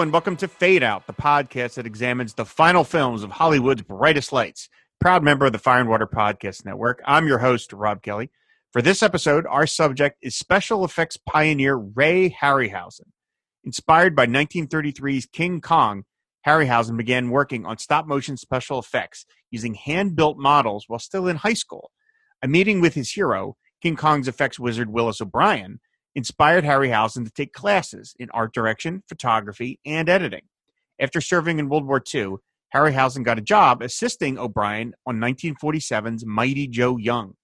And welcome to Fade Out, the podcast that examines the final films of Hollywood's brightest lights. Proud member of the Fire and Water Podcast Network. I'm your host, Rob Kelly. For this episode, our subject is special effects pioneer Ray Harryhausen. Inspired by 1933's King Kong, Harryhausen began working on stop motion special effects using hand built models while still in high school. A meeting with his hero, King Kong's effects wizard Willis O'Brien, inspired Harryhausen to take classes in art direction, photography, and editing. After serving in World War II, Harryhausen got a job assisting O'Brien on 1947's Mighty Joe Young.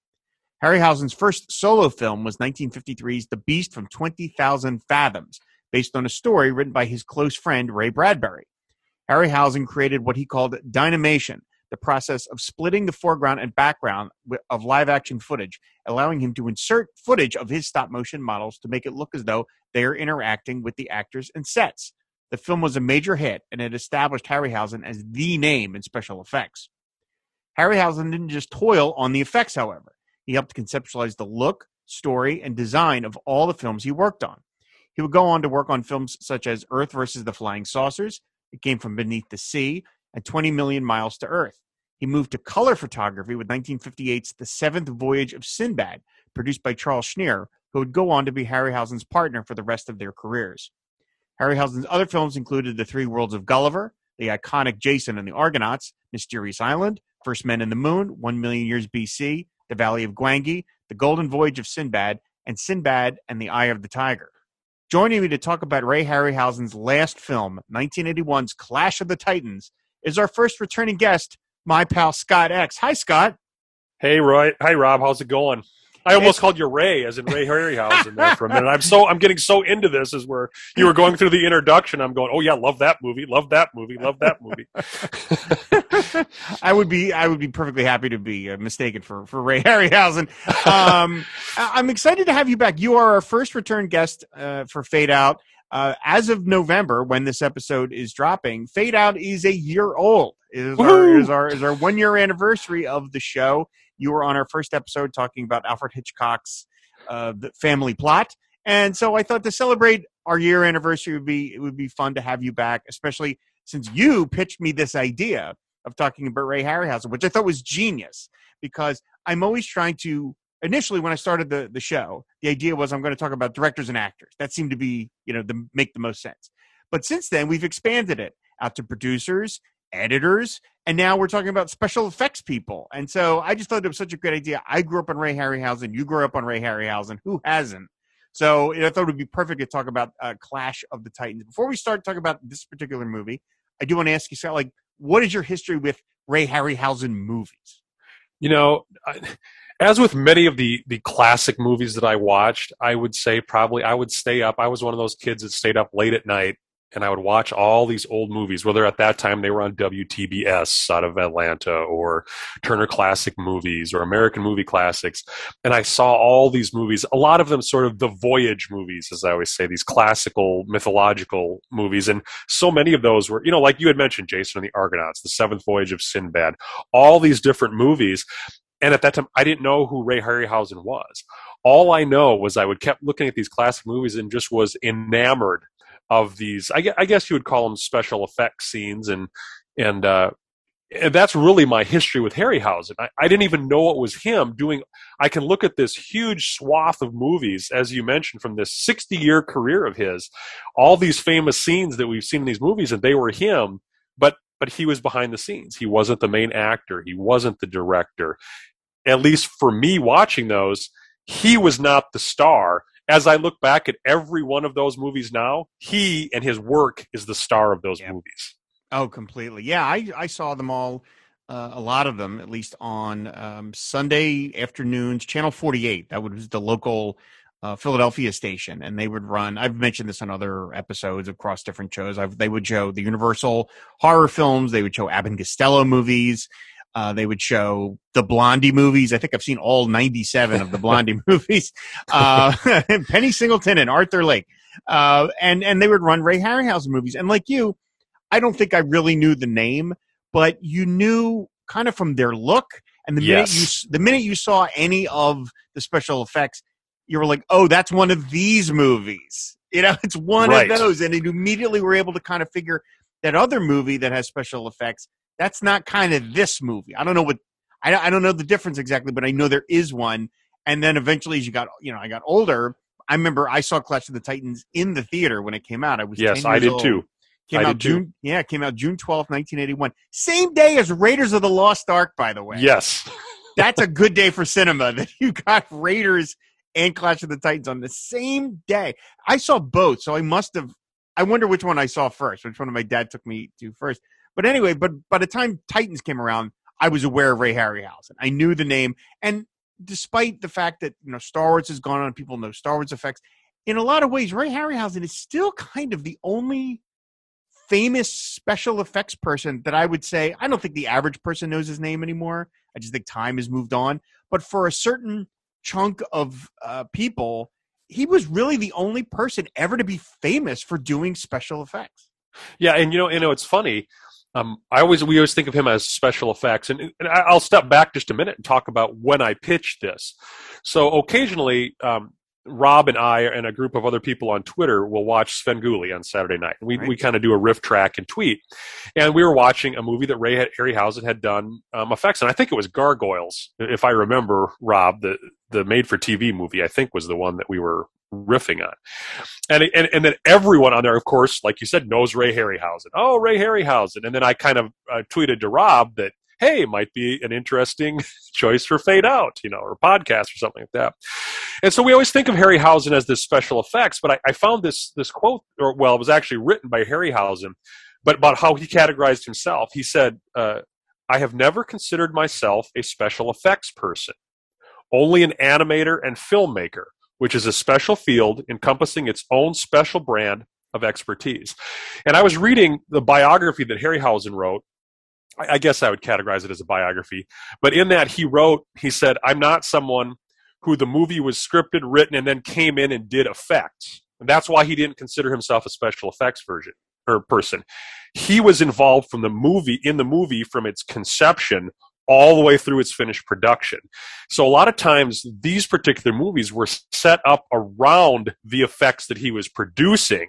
Harryhausen's first solo film was 1953's The Beast from 20,000 Fathoms, based on a story written by his close friend Ray Bradbury. Harryhausen created what he called dynamation, the process of splitting the foreground and background of live action footage, allowing him to insert footage of his stop motion models to make it look as though they are interacting with the actors and sets. The film was a major hit and it established Harryhausen as the name in special effects. Harryhausen didn't just toil on the effects, however. He helped conceptualize the look, story, and design of all the films he worked on. He would go on to work on films such as Earth versus the Flying Saucers, It Came from Beneath the Sea, and 20 Million Miles to Earth. He moved to color photography with 1958's The Seventh Voyage of Sinbad, produced by Charles Schneer, who would go on to be Harryhausen's partner for the rest of their careers. Harryhausen's other films included The Three Worlds of Gulliver, the iconic Jason and the Argonauts, Mysterious Island, First Men in the Moon, One Million Years BC, The Valley of Gwangi, The Golden Voyage of Sinbad, and Sinbad and the Eye of the Tiger. Joining me to talk about Ray Harryhausen's last film, 1981's Clash of the Titans, is our first returning guest, my pal Scott X. Hi, Scott. Hey, Roy. Hi, Rob. How's it going? I almost called you Ray, as in Ray Harryhausen there for a minute. I'm so I'm getting so into this as where you were going through the introduction. I'm going, oh yeah, love that movie, love that movie, love that movie. I would be I would be perfectly happy to be uh, mistaken for for Ray Harryhausen. Um, I'm excited to have you back. You are our first return guest uh, for Fade Out. Uh, as of November, when this episode is dropping, Fade Out is a year old. It is our, is our is our one year anniversary of the show. You were on our first episode talking about Alfred Hitchcock's uh, the family plot, and so I thought to celebrate our year anniversary would be it would be fun to have you back, especially since you pitched me this idea of talking about Ray Harryhausen, which I thought was genius because I'm always trying to initially when I started the the show, the idea was I'm going to talk about directors and actors. That seemed to be, you know, the make the most sense. But since then, we've expanded it out to producers, editors, and now we're talking about special effects people. And so I just thought it was such a great idea. I grew up on Ray Harryhausen. You grew up on Ray Harryhausen. Who hasn't? So I thought it would be perfect to talk about uh, Clash of the Titans. Before we start talking about this particular movie, I do want to ask you, like, what is your history with Ray Harryhausen movies? You know, I, as with many of the the classic movies that I watched, I would say probably I would stay up. I was one of those kids that stayed up late at night and I would watch all these old movies, whether at that time they were on WTBS out of Atlanta or Turner Classic Movies or American Movie Classics. And I saw all these movies, a lot of them sort of the voyage movies, as I always say, these classical mythological movies. And so many of those were, you know, like you had mentioned, Jason and the Argonauts, The Seventh Voyage of Sinbad, all these different movies. And at that time, I didn't know who Ray Harryhausen was. All I know was I would kept looking at these classic movies and just was enamored of these. I, I guess you would call them special effects scenes, and and uh, and that's really my history with Harryhausen. I, I, didn't even know it was him doing. I can look at this huge swath of movies, as you mentioned, from this 60 year career of his, all these famous scenes that we've seen in these movies, and they were him. But but he was behind the scenes. He wasn't the main actor. He wasn't the director. At least for me watching those, he was not the star. As I look back at every one of those movies now, he and his work is the star of those movies. Oh, completely. Yeah, I, I saw them all, uh, a lot of them, at least on um, Sunday afternoons, Channel 48. That was the local uh, Philadelphia station, and they would run. I've mentioned this on other episodes across different shows. I've, they would show the Universal horror films. They would show Abbott and Costello movies. Uh, they would show the Blondie movies. I think I've seen all 97 of the Blondie movies. Uh, Penny Singleton and Arthur Lake. Uh, and, and they would run Ray Harryhausen movies. And like you, I don't think I really knew the name, but you knew kind of from their look. And the yes. minute you, the minute you saw any of the special effects, you were like, oh, that's one of these movies. You know, it's one Right. of those, and you immediately were able to kind of figure that other movie that has special effects. That's not kind of this movie. I don't know what I don't, I don't know the difference exactly, but I know there is one. And then eventually, as you got you know, I got older. I remember I saw Clash of the Titans in the theater when it came out. I was Yes, 10 I did old. too. Came I out did too. June. Yeah, it came out June twelfth, nineteen eighty one. Same day as Raiders of the Lost Ark. By the way, Yes. that's a good day for cinema. That you got Raiders and Clash of the Titans on the same day. I saw both, so I must have. I wonder which one I saw first. Which one my dad took me to first. But anyway, but by the time Titans came around, I was aware of Ray Harryhausen. I knew the name, and despite the fact that you know Star Wars has gone on, people know Star Wars effects. In a lot of ways, Ray Harryhausen is still kind of the only famous special effects person that I would say. I don't think the average person knows his name anymore. I just think time has moved on. But for a certain chunk of uh, people, he was really the only person ever to be famous for doing special effects. Yeah, and you know, you know, it's funny. Um, I always we always think of him as special effects, and, and I'll step back just a minute and talk about when I pitched this. So occasionally, um, Rob and I and a group of other people on Twitter will watch Svengoolie on Saturday night. We Right. we kind of do a riff track and tweet, and we were watching a movie that Ray had, Harryhausen had done um, effects, and I think it was Gargoyles, if I remember. Rob, the the made for TV movie, I think was the one that we were riffing on. And, and and then everyone on there, of course, like you said, knows Ray Harryhausen. Oh, Ray Harryhausen. And then I kind of uh, tweeted to Rob that, hey, might be an interesting choice for Fade Out, you know, or podcast or something like that. And so we always think of Harryhausen as this special effects, but I, I found this this quote, or well, it was actually written by Harryhausen, but about how he categorized himself. He said, uh, "I have never considered myself a special effects person, only an animator and filmmaker." Which is a special field encompassing its own special brand of expertise. And I was reading the biography that Harryhausen wrote. I guess I would categorize it as a biography. But in that, he wrote, he said, I'm not someone who the movie was scripted, written, and then came in and did effects. And that's why he didn't consider himself a special effects version or person. He was involved from the movie, in the movie, from its conception all the way through its finished production. So a lot of times these particular movies were set up around the effects that he was producing.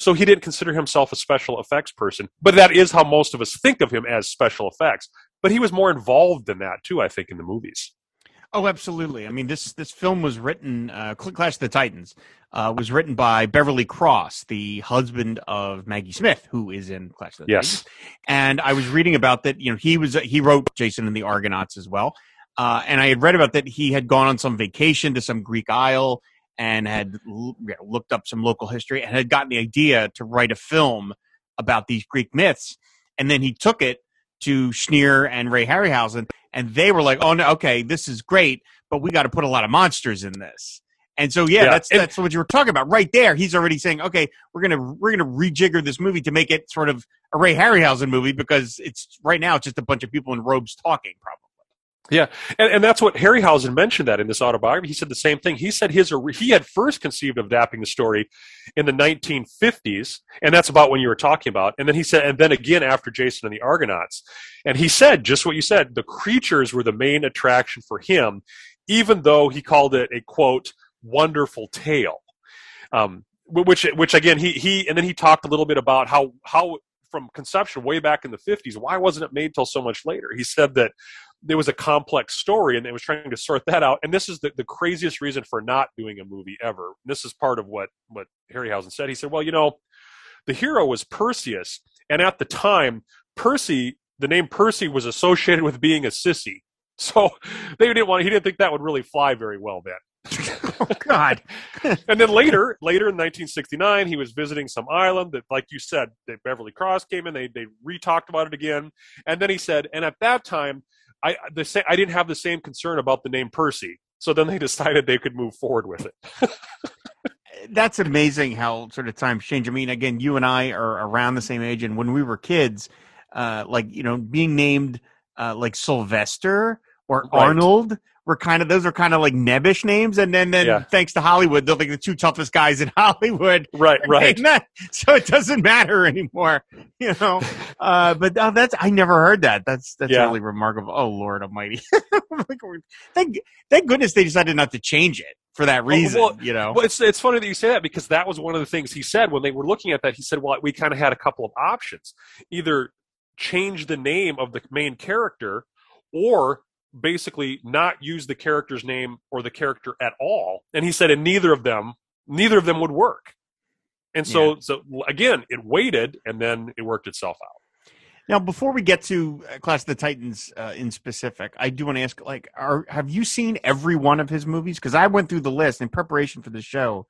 So he didn't consider himself a special effects person, but that is how most of us think of him as special effects. But he was more involved than that too, I think, in the movies. Oh, absolutely. I mean, this this film was written. Uh, Clash of the Titans uh, was written by Beverly Cross, the husband of Maggie Smith, who is in Clash of the Yes. Titans. And I was reading about that. You know, he was he wrote Jason and the Argonauts as well. Uh, and I had read about that he had gone on some vacation to some Greek isle and had l- you know, looked up some local history and had gotten the idea to write a film about these Greek myths. And then he took it to Schneer and Ray Harryhausen, and they were like, "Oh no, okay, this is great, but we got to put a lot of monsters in this." And so, yeah, Yeah, that's that's what you were talking about right there. He's already saying, "Okay, we're gonna we're gonna rejigger this movie to make it sort of a Ray Harryhausen movie because it's right now it's just a bunch of people in robes talking, probably." Yeah, and, and that's what Harryhausen mentioned that in this autobiography. He said the same thing. He said his he had first conceived of adapting the story in the 1950s, and that's about when you were talking about. And then he said, and then again after Jason and the Argonauts, and he said just what you said. The creatures were the main attraction for him, even though he called it a quote wonderful tale. Um, which which again he he and then he talked a little bit about how how from conception way back in the 50s why wasn't it made till so much later? He said that there was a complex story and they was trying to sort that out. And this is the, the craziest reason for not doing a movie ever. And this is part of what what harryhausen said. He said well you know the hero was perseus and at the time percy the name percy was associated with being a sissy. So they didn't want he didn't think that would really fly very well then Oh God, and then later, later in 1969, he was visiting some island that, like you said, that Beverly Cross came in. They they re-talked about it again, and then he said, and at that time, I the sa- I didn't have the same concern about the name Percy. So then they decided they could move forward with it. that's amazing how sort of times change. I mean, again, you and I are around the same age, and when we were kids, uh, like you know, being named uh, like Sylvester or Right. Arnold were kind of those are kind of like nebbish names, and then then Yeah. thanks to Hollywood, they're like the two toughest guys in Hollywood. Right, right. That- so it doesn't matter anymore, you know. Uh, but uh, that's I never heard that. That's that's Yeah. really remarkable. Oh Lord Almighty! Thank thank goodness they decided not to change it for that reason. well, you know, Well, it's it's funny that you say that because that was one of the things he said when they were looking at that. He said, "Well, we kind of had a couple of options: either change the name of the main character, or basically not use the character's name or the character at all." And he said, "And neither of them, neither of them would work." And so, so again, it waited, and then it worked itself out. Now, before we get to uh, Clash of the Titans uh, in specific, I do want to ask: like, are have you seen every one of his movies? Because I went through the list in preparation for the show.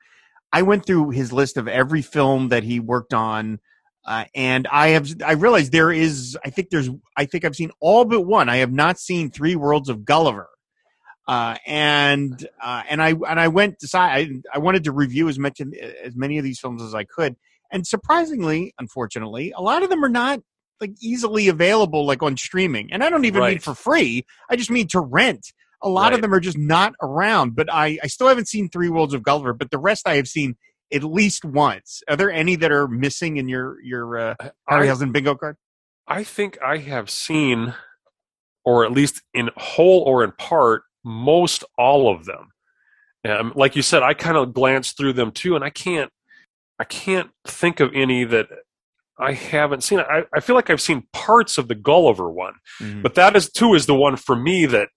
I went through his list of every film that he worked on, uh, and I have I realized there is I think there's I think I've seen all but one. I have not seen Three Worlds of Gulliver, uh, and uh, and I and I went decide I, I wanted to review as much as many of these films as I could, and surprisingly, unfortunately, a lot of them are not like easily available like on streaming. And i don't even mean for free. I just mean to rent. A lot of them are just not around. But i i still haven't seen three worlds of gulliver. But the rest i have seen at least once are there any that are missing in your your uh harryhausen bingo card I think I have seen, or at least in whole or in part, most all of them. Um, like you said, I kind of glanced through them too, and I can't, I can't think of any that I haven't seen. I, I feel like I've seen parts of the Gulliver one, Mhm. but that is too is the one for me that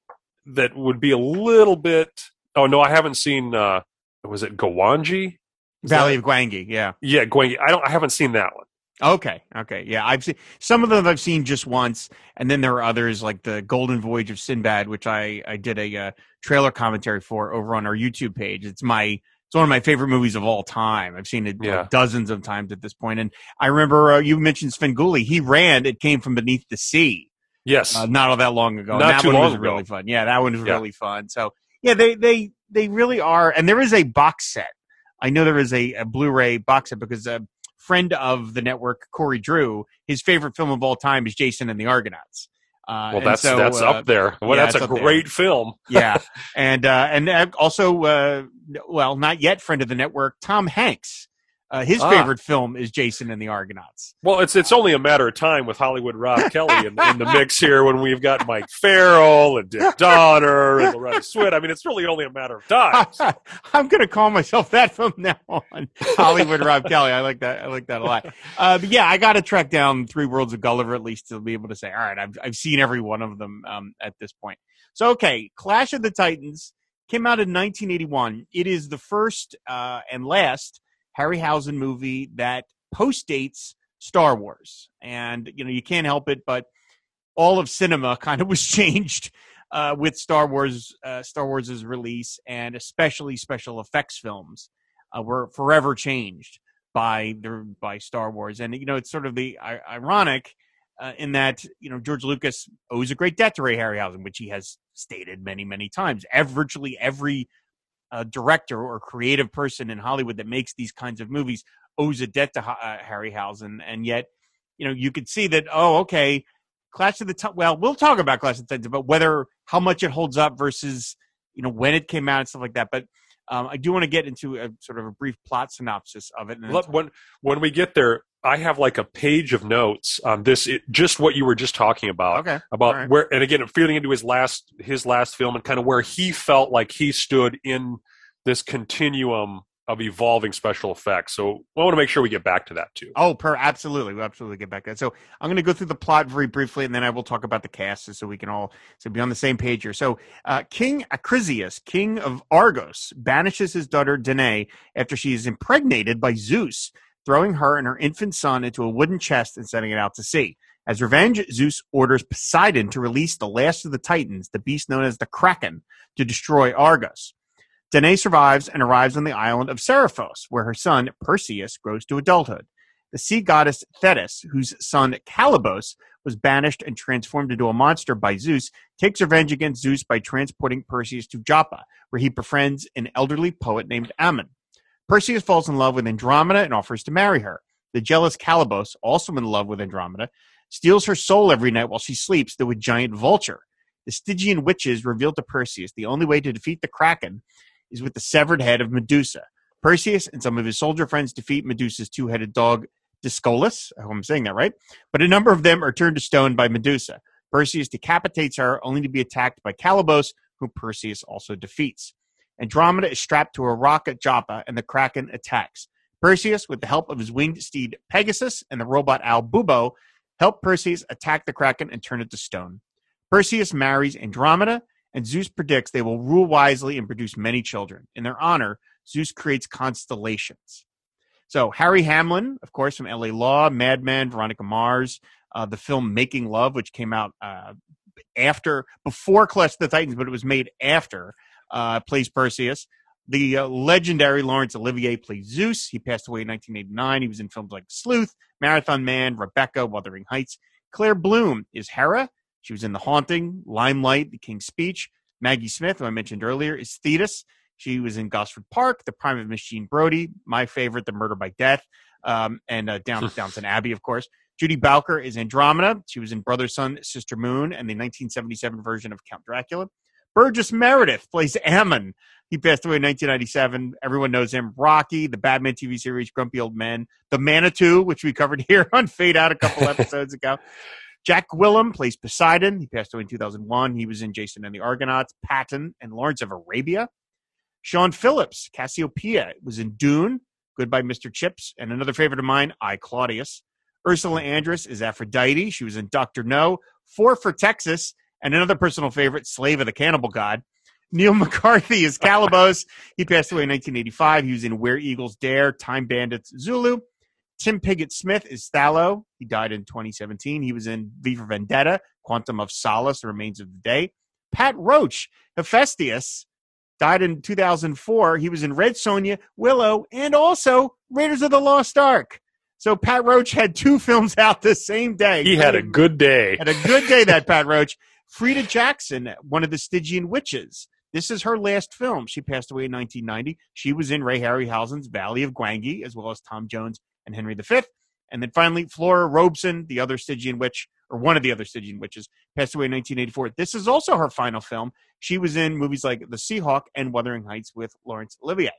that would be a little bit. Oh no, I haven't seen. uh Was it Gawanji? Valley that- of gwangi yeah Yeah, Gwangi. I don't. I haven't seen that one. okay okay yeah i've seen some of them i've seen just once and then there are others like the golden voyage of sinbad which i i did a uh, trailer commentary for over on our youtube page it's my it's one of my favorite movies of all time. I've seen it like, dozens of times at this. And I remember uh, you mentioned Svengoolie. He ran "It Came from Beneath the Sea" Yes. uh, not all that long ago. Not and that too one was long ago. really fun. Yeah, that one was Yeah. really fun. So yeah, they they they really are. And there is a box set. I know there is a, a Blu-ray box set because a friend of the network, Corey Drew, his favorite film of all time is Jason and the Argonauts. Uh, well, that's so, that's uh, up there. Well, yeah, that's a up there. great film. yeah, and uh, and uh, also, uh, well, not yet friend of the network, Tom Hanks. Uh, his Ah. favorite film is Jason and the Argonauts. Well, it's it's only a matter of time with Hollywood Rob Kelly in, in the mix here when we've got Mike Farrell and Dick Donner and Loretta Swit. I mean, it's really only a matter of time. I'm going to call myself that from now on. Hollywood Rob Kelly. I like that. I like that a lot. Uh, but yeah, I got to track down Three Worlds of Gulliver at least to be able to say, all right, I've I've seen every one of them um, at this point. So okay, Clash of the Titans came out in 1981. It is the first uh, and last Harryhausen movie that postdates Star Wars, and you know you can't help it, but all of cinema kind of was changed uh, with Star Wars, uh, Star Wars' release, and especially special effects films uh, were forever changed by the by Star Wars. And you know, it's sort of the ironic uh, in that you know George Lucas owes a great debt to Ray Harryhausen, which he has stated many many times. Ev- virtually every uh, director or creative person in Hollywood that makes these kinds of movies owes a debt to Ha- uh, Harryhausen, and yet you know you could see that. Oh, okay. Clash of the Titans. Well, we'll talk about Clash of the Titans, but whether how much it holds up versus you know when it came out and stuff like that. But um, I do want to get into a sort of a brief plot synopsis of it. Let- when when we get there, I have like a page of notes on this. It, just what you were just talking about. okay, about right. where and again feeling into his last his last film and kind of where he felt like he stood in this continuum of evolving special effects so i want to make sure we get back to that too Oh, per absolutely, we'll absolutely get back to that. So I'm going to go through the plot very briefly, and then I will talk about the cast, so we can all so be on the same page here. So uh, King Acrisius, king of Argos, banishes his daughter Danae after she is impregnated by Zeus, throwing her and her infant son into a wooden chest and sending it out to sea. As revenge, Zeus orders Poseidon to release the last of the Titans, the beast known as the Kraken, to destroy Argos. Danae survives and arrives on the island of Seriphos, where her son Perseus grows to adulthood. The sea goddess Thetis, whose son Calibos was banished and transformed into a monster by Zeus, takes revenge against Zeus by transporting Perseus to Joppa, where he befriends an elderly poet named Ammon. Perseus falls in love with Andromeda and offers to marry her. The jealous Calibos, also in love with Andromeda, steals her soul every night while she sleeps through a giant vulture. The Stygian witches reveal to Perseus the only way to defeat the Kraken is with the severed head of Medusa. Perseus and some of his soldier friends defeat Medusa's two headed dog, Discolus. I hope I'm saying that right. But a number of them are turned to stone by Medusa. Perseus decapitates her, only to be attacked by Calibos, whom Perseus also defeats. Andromeda is strapped to a rock at Joppa, and the Kraken attacks. Perseus, with the help of his winged steed Pegasus and the robot owl Bubo, help Perseus attack the Kraken and turn it to stone. Perseus marries Andromeda, and Zeus predicts they will rule wisely and produce many children. In their honor, Zeus creates constellations. So Harry Hamlin, of course, from L.A. Law, Mad Men, Veronica Mars, uh, the film Making Love, which came out uh, after, before Clash of the Titans, but it was made after, uh, plays Perseus. The uh, legendary Laurence Olivier plays Zeus. He passed away in 1989. He was in films like Sleuth, Marathon Man, Rebecca, Wuthering Heights. Claire Bloom is Hera. She was in The Haunting, Limelight, The King's Speech. Maggie Smith, who I mentioned earlier, is Thetis. She was in Gosford Park, The Prime of Miss Jean Brodie, my favorite, The Murder by Death, um, and uh, Down, Downton Abbey, of course. Judy Bowker is Andromeda. She was in Brother, Sun, Sister Moon and the 1977 version of Count Dracula. Burgess Meredith plays Ammon. He passed away in 1997. Everyone knows him. Rocky, the Batman TV series, Grumpy Old Men, The Manitou, which we covered here on Fade Out a couple episodes ago. Jack Gwillim plays Poseidon. He passed away in 2001. He was in Jason and the Argonauts, Patton, and Lawrence of Arabia. Siân Phillips, Cassiopeia, was in Dune, Goodbye Mr. Chips, and another favorite of mine, I, Claudius. Ursula Andress is Aphrodite. She was in Doctor No, Four for Texas, and another personal favorite, Slave of the Cannibal God. Neil McCarthy is Calibos. he passed away in 1985. He was in Where Eagles Dare, Time Bandits, Zulu. Tim Pigott Smith is Thallo. He died in 2017. He was in V for Vendetta, Quantum of Solace, The Remains of the Day. Pat Roach, Hephaestus, died in 2004. He was in Red Sonja, Willow, and also Raiders of the Lost Ark. So Pat Roach had two films out the same day. He had a good day. Had a good day, that Pat Roach. Freda Jackson, one of the Stygian witches. This is her last film. She passed away in 1990. She was in Ray Harryhausen's Valley of Gwangi, as well as Tom Jones and Henry V. And then finally, Flora Robson, the other Stygian witch, or one of the other Stygian witches, passed away in 1984. This is also her final film. She was in movies like The Seahawk and Wuthering Heights with Laurence Olivier.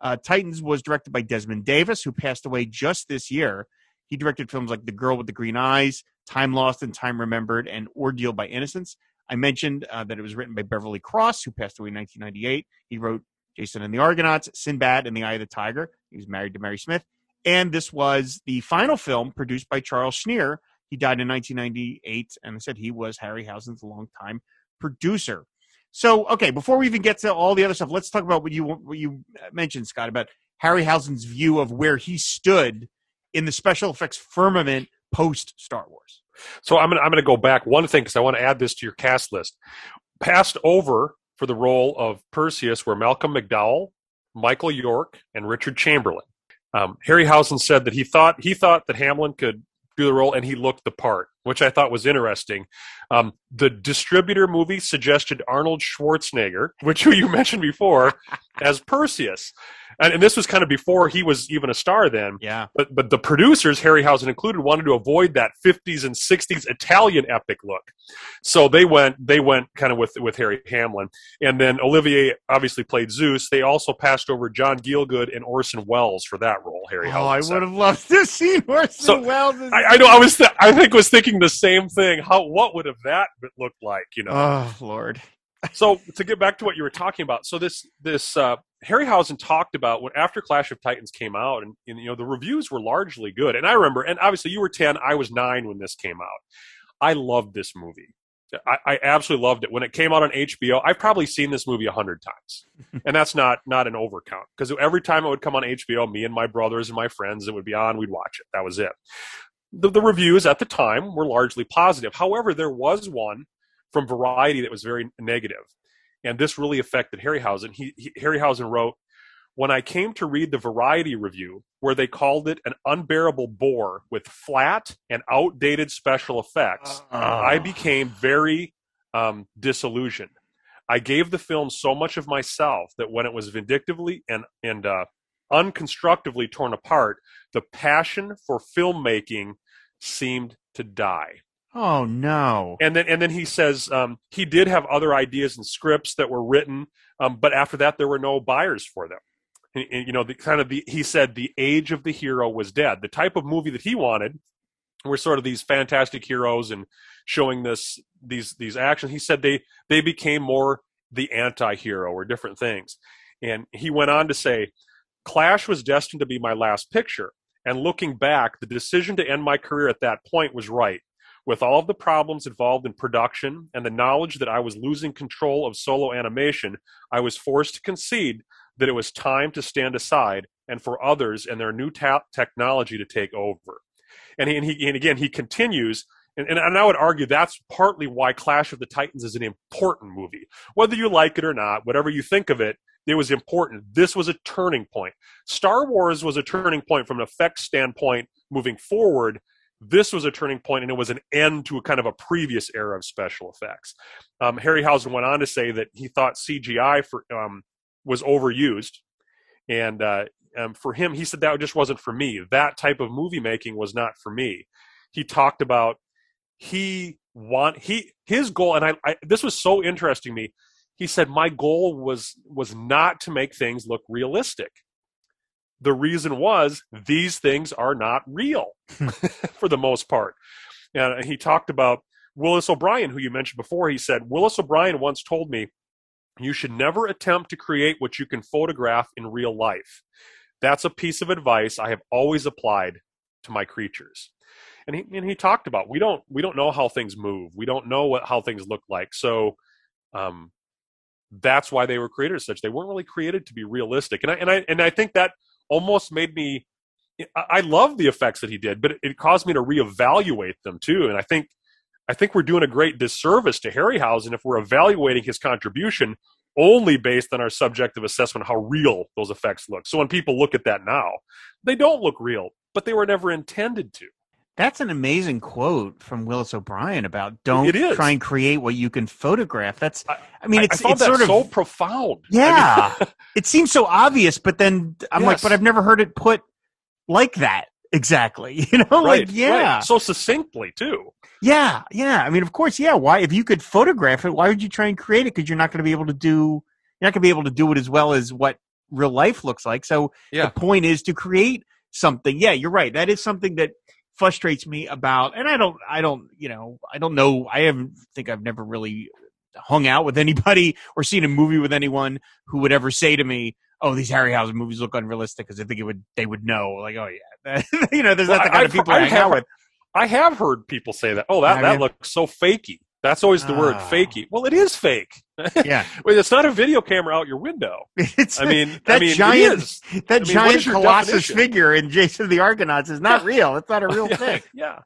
Uh, Titans was directed by Desmond Davis, who passed away just this year. He directed films like The Girl with the Green Eyes, Time Lost and Time Remembered, and Ordeal by Innocence. I mentioned uh, that it was written by Beverly Cross, who passed away in 1998. He wrote Jason and the Argonauts, Sinbad and the Eye of the Tiger. He was married to Mary Smith. And this was the final film produced by Charles Schneer. He died in 1998, and I said he was Harryhausen's longtime producer. So, okay, before we even get to all the other stuff, let's talk about what you what you mentioned, Scott, about Harryhausen's view of where he stood in the special effects firmament post Star Wars. So I'm gonna I'm gonna go back one thing because I want to add this to your cast list. Passed over for the role of Perseus were Malcolm McDowell, Michael York, and Richard Chamberlain. Um, Harryhausen said that he thought he thought that Hamlin could do the role and he looked the part, which I thought was interesting. Um, the distributor movie suggested Arnold Schwarzenegger, which who you mentioned before, as Perseus and, and, this was kind of before he was even a star then. Yeah. But but the producers, Harryhausen included, wanted to avoid that 50s and 60s Italian epic look, so they went they went kind of with with Harry Hamlin, and then Olivier obviously played Zeus. They also passed over John Gielgud and Orson Welles for that role. Harry. Oh, I would have loved to see Orson so, Welles. I, I, know. I was th- I think was thinking the same thing. How what would have that looked like? You know. Oh Lord so to get back to what you were talking about, so this this uh, Harryhausen talked about when after Clash of Titans came out, and, and, you know the reviews were largely good. And I remember, and obviously you were ten, I was nine when this came out. I loved this movie. I, I absolutely loved it when it came out on HBO. I've probably seen this movie a hundred times, and that's not not an overcount because every time it would come on HBO, me and my brothers and my friends, it would be on. We'd watch it. That was it. The, the reviews at the time were largely positive. However, there was one from Variety that was very. And this really affected Harryhausen. He, he, Harryhausen wrote, When I came to read the Variety review, where they called it an unbearable bore with flat and outdated special effects, uh. I became very um, disillusioned. I gave the film so much of myself that when it was vindictively and, and uh, unconstructively torn apart, the passion for filmmaking seemed to die. Oh no! And then and then he says um, he did have other ideas and scripts that were written, um, but after that there were no buyers for them. And, and, you know, the kind of the he said the age of the hero was dead. The type of movie that he wanted were sort of these fantastic heroes and showing this these these actions. He said they they became more the anti-hero or different things. And he went on to say, Clash was destined to be my last picture. And looking back, the decision to end my career at that point was right. With all of the problems involved in production and the knowledge that I was losing control of solo animation, I was forced to concede that it was time to stand aside and for others and their new ta- technology to take over. And, he, and, he, and again, he continues, and, and, and I would argue that's partly why Clash of the Titans is an important movie. Whether you like it or not, whatever you think of it, it was important. This was a turning point. Star Wars was a turning point from an effects standpoint moving forward. This was a turning point, and it was an end to a kind of a previous era of special effects. Um, Harryhausen went on to say that he thought CGI for um, was overused, and uh, um, for him, he said that just wasn't for me. That type of movie making was not for me. He talked about he want he his goal, and I, I this was so interesting to me. He said my goal was was not to make things look realistic. The reason was these things are not real for the most part. And he talked about Willis O'Brien, who you mentioned before. He said Willis O'Brien once told me you should never attempt to create what you can photograph in real life. That's a piece of advice I have always applied to my creatures. And he, and he talked about we don't we don't know how things move. We don't know what how things look like. So um, that's why they were created as such. They weren't really created to be realistic. And I and I and I think that almost made me I love the effects that he did, but it caused me to reevaluate them too. And I think I think we're doing a great disservice to Harryhausen if we're evaluating his contribution only based on our subjective assessment how real those effects look. So when people look at that now, they don't look real, but they were never intended to. That's an amazing quote from Willis O'Brien about don't try and create what you can photograph. That's, I, I mean, it's, I it's sort of so profound. Yeah, I mean, it seems so obvious, but then I'm yes. like, but I've never heard it put like that exactly. You know, right, like yeah, right. so succinctly too. Yeah, yeah. I mean, of course, yeah. Why, if you could photograph it, why would you try and create it? Because you're not going to be able to do, you're not going to be able to do it as well as what real life looks like. So yeah. the point is to create something. Yeah, you're right. That is something that frustrates me about, and I don't, I don't, you know, I don't know. I haven't think I've never really hung out with anybody or seen a movie with anyone who would ever say to me, "Oh, these Harryhausen movies look unrealistic," because I think it would, they would know, like, "Oh yeah, you know, there's well, not the kind I've, of people I, I hang out with." I have heard people say that. Oh, that, that looks so fakey. That's always the word ah. fakey. Well, it is fake. Yeah. well, it's not a video camera out your window. It's I mean, that I mean, giant, that I mean, giant colossus definition? figure in Jason the Argonauts is not real. It's not a real yeah, thing. Yeah.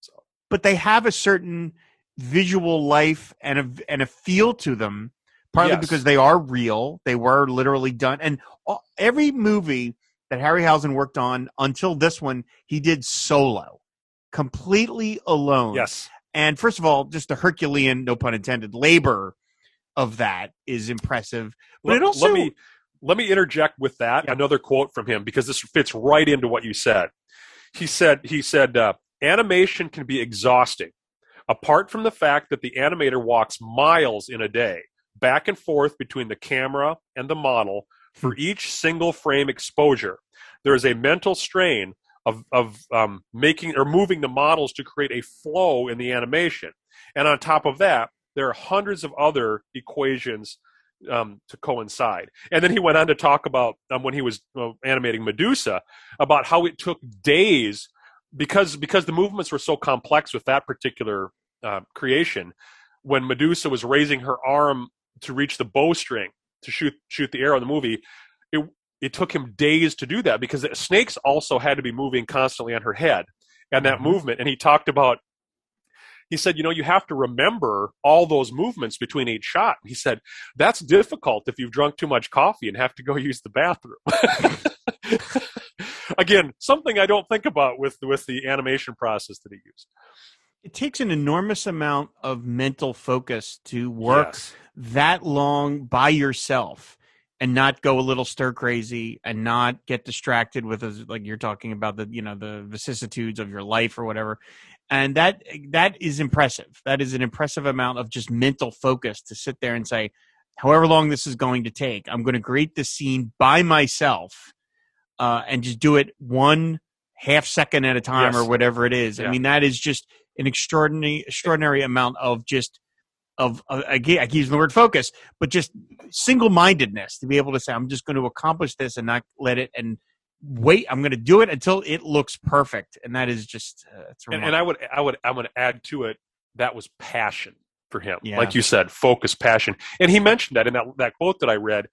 So. But they have a certain visual life and a and a feel to them, partly yes. because they are real. They were literally done, and all, every movie that Harryhausen worked on until this one, he did solo completely alone. Yes. And first of all, just the Herculean, no pun intended, labor of that is impressive. But let, it also let me let me interject with that yeah. another quote from him because this fits right into what you said. He said he said uh, animation can be exhausting, apart from the fact that the animator walks miles in a day back and forth between the camera and the model for hmm. each single frame exposure. There is a mental strain of, of um, making or moving the models to create a flow in the animation. And on top of that, there are hundreds of other equations um, to coincide. And then he went on to talk about um, when he was uh, animating Medusa about how it took days because because the movements were so complex with that particular uh, creation. When Medusa was raising her arm to reach the bowstring to shoot shoot the arrow in the movie, it it took him days to do that because snakes also had to be moving constantly on her head and that mm-hmm. movement. And he talked about he said you know you have to remember all those movements between each shot. He said that's difficult if you've drunk too much coffee and have to go use the bathroom. Again something i don't think about with with the animation process that he used. It takes an enormous amount of mental focus to work yes. that long by yourself and not go a little stir crazy and not get distracted with like you're talking about the you know the vicissitudes of your life or whatever and that that is impressive that is an impressive amount of just mental focus to sit there and say however long this is going to take i'm going to create this scene by myself uh, and just do it one half second at a time yes. or whatever it is yeah. i mean that is just an extraordinary extraordinary amount of just of uh, again I keep using the word focus, but just single mindedness to be able to say I'm just going to accomplish this and not let it and wait. I'm going to do it until it looks perfect, and that is just uh, and, and I would I would I'm going to add to it that was passion for him. Yeah. Like you said, focus, passion. And he mentioned that in that, that quote that I read.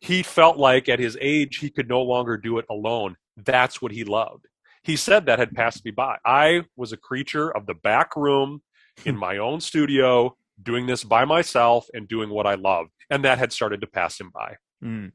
He felt like at his age, he could no longer do it alone. That's what he loved. He said that had passed me by. I was a creature of the back room in my own studio, doing this by myself and doing what I loved. And that had started to pass him by. Mm.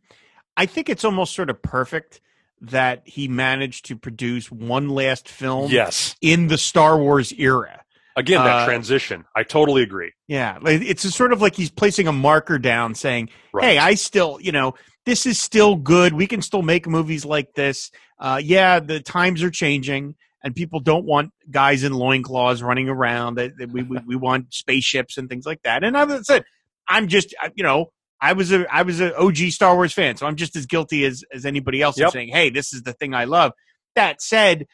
I think it's almost sort of perfect that he managed to produce one last film Yes. in the Star Wars era. Again, that Uh, transition. I totally agree. Yeah, it's a sort of like he's placing a marker down saying, Right. "Hey, I still, you know, this is still good. We can still make movies like this. Uh, yeah, the times are changing, and people don't want guys in loincloths running around. That that we, we we want spaceships and things like that. And as I said, I'm just, you know, I was a I was a OG Star Wars fan, so I'm just as guilty as as anybody else Yep. saying, "Hey, this is the thing I love." That said,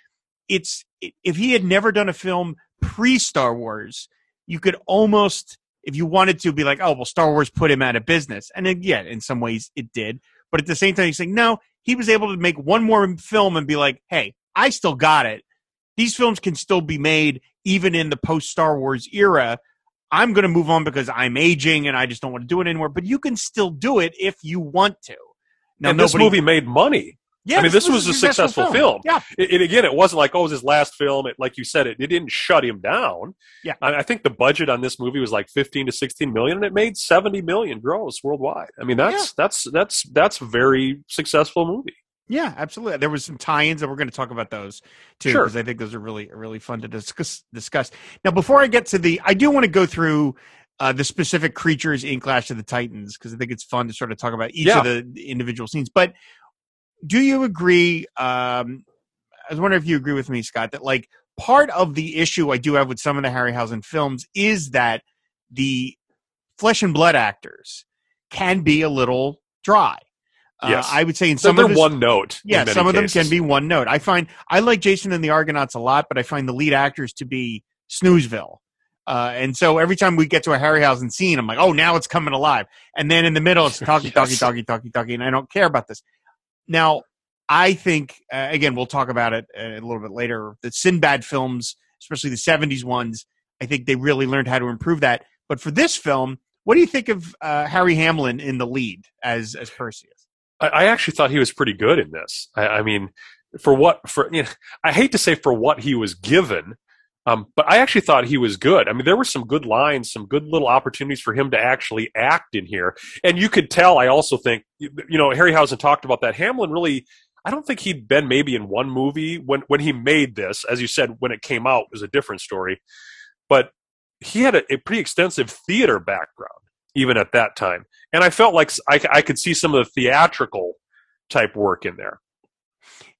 it's if he had never done a film pre Star Wars, you could almost, if you wanted to, be like, oh, well, Star Wars put him out of business. And then, yeah, in some ways it did. But at the same time, he's saying, no, he was able to make one more film and be like, hey, I still got it. These films can still be made even in the post Star Wars era. I'm going to move on because I'm aging and I just don't want to do it anymore. But you can still do it if you want to. Now, and this nobody- movie made money. yeah, I mean, this was a successful film. Yeah, It, it- again, it wasn't like, oh, it was his last film. It, like you said, it, it didn't shut him down. Yeah. I, I think the budget on this movie was like 15 to 16 million, and it made 70 million gross worldwide. I mean, that's that's that's that's very successful movie. Yeah, absolutely. There was some tie-ins, and we're going to talk about those too Sure. because I think those are really really fun to discuss. Discuss now. Before I get to the, I do want to go through uh, the specific creatures in Clash of the Titans because I think it's fun to sort of talk about each Yeah. of the individual scenes. But do you agree? Um, I was wondering if you agree with me, Scott, that like part of the issue I do have with some of the Harryhausen films is that the flesh and blood actors can be a little dry. Uh, Yes. I would say in So some they're of his, one note. yeah, some of them can be one note. I find I like Jason and the Argonauts a lot, but I find the lead actors to be snoozeville. Uh, and so every time we get to a Harryhausen scene, I'm like, oh, now it's coming alive. And then in the middle, it's talkie, talkie, Yes. talkie, talkie, talkie, and I don't care about this. Now, I think uh, again, we'll talk about it uh, a little bit later. The Sinbad films, especially the '70s ones, I think they really learned how to improve that. But for this film, what do you think of uh, Harry Hamlin in the lead as as Perseus? I, I actually thought he was pretty good in this. I, I mean, for what for you know, I hate to say for what he was given, um, but I actually thought he was good. I mean, there were some good lines, some good little opportunities for him to actually act in here, and you could tell. I also think you know Harryhausen talked about that. Hamlin really. I don't think he'd been maybe in one movie when when he made this. As you said, when it came out, it was a different story. But he had a, a pretty extensive theater background even at that time, and I felt like I could see some of the theatrical type work in there.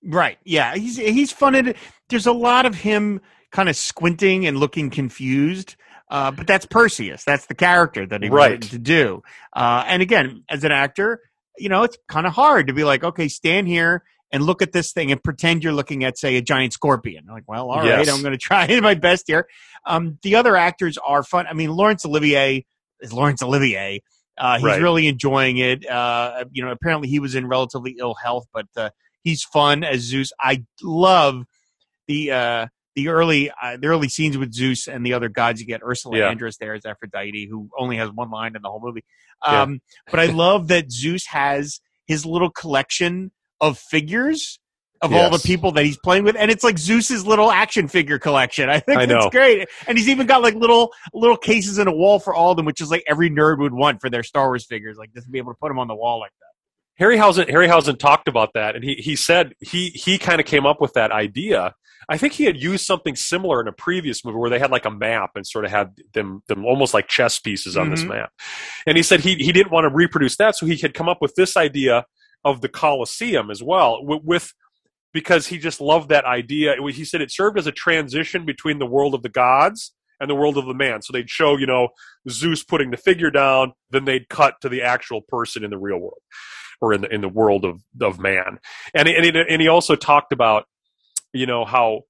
Right. Yeah. He's he's it. There's a lot of him kind of squinting and looking confused. Uh, but that's Perseus. That's the character that he Right. wanted to do. Uh, and again, as an actor, you know, it's kind of hard to be like, okay, stand here and look at this thing and pretend you're looking at, say, a giant scorpion. Like, well, all right, Yes. I'm going to try my best here. Um, the other actors are fun. I mean, Laurence Olivier is Laurence Olivier. Uh, he's Right. really enjoying it. Uh, you know, apparently he was in relatively ill health, but uh, he's fun as Zeus. I love the uh, the early uh, the early scenes with Zeus and the other gods. You get Ursula Yeah. Andress there as Aphrodite, who only has one line in the whole movie. Yeah. Um, But I love that Zeus has his little collection of figures of all the people that he's playing with, and it's like Zeus's little action figure collection. I think I that's know. great, and he's even got like little little cases in a wall for all of them, which is like every nerd would want for their Star Wars figures, like just to be able to put them on the wall like that. Harryhausen Harryhausen talked about that, and he he said he he kind of came up with that idea. I think he had used something similar in a previous movie where they had like a map and sort of had them them almost like chess pieces on this Mhm. map. And he said he he didn't want to reproduce that, so he had come up with this idea of the Colosseum as well with. with because he just loved that idea. He said it served as a transition between the world of the gods and the world of the man. So they'd show, you know, Zeus putting the figure down, then they'd cut to the actual person in the real world or in the in the world of of man. And and, he- and he also talked about, you know, how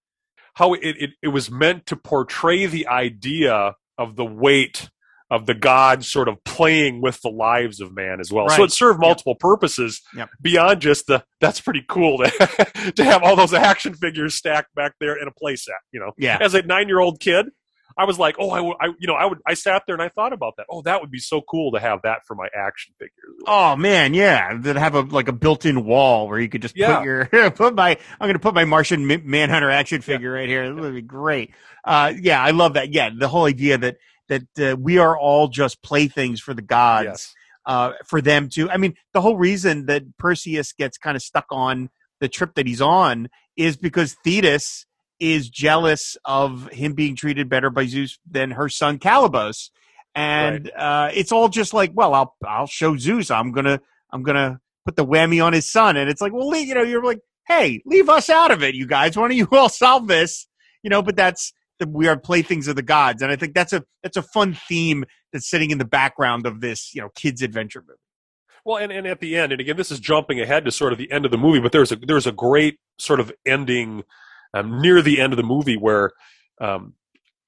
how it, it it was meant to portray the idea of the weight of the gods sort of playing with the lives of man as well. So it served multiple purposes Yep. beyond just the that's pretty cool to to have all those action figures stacked back there in a playset. You know, Yeah. as a nine year old kid. I was like, oh, I, I, you know, I would, I sat there and I thought about that. Oh, that would be so cool to have that for my action figures. Oh man, yeah, that have a like a built-in wall where you could just Yeah. put your put my I'm going to put my Martian Manhunter action figure right here. That would be great. Uh, yeah, I love that. Yeah, the whole idea that that uh, we are all just playthings for the gods. Yes. uh, for them to. I mean, the whole reason that Perseus gets kind of stuck on the trip that he's on is because Thetis is jealous of him being treated better by Zeus than her son Calibos, and uh, it's all just like, well, I'll I'll show Zeus. I'm gonna I'm gonna put the whammy on his son, and it's like, well, you know, you're like, hey, leave us out of it, you guys. Why don't you all solve this? You know, but that's we are playthings of the gods, and I think that's a that's a fun theme that's sitting in the background of this, you know, kids adventure movie. Well, and, and at the end, and again, this is jumping ahead to sort of the end of the movie, but there's a there's a great sort of ending um, near the end of the movie where um,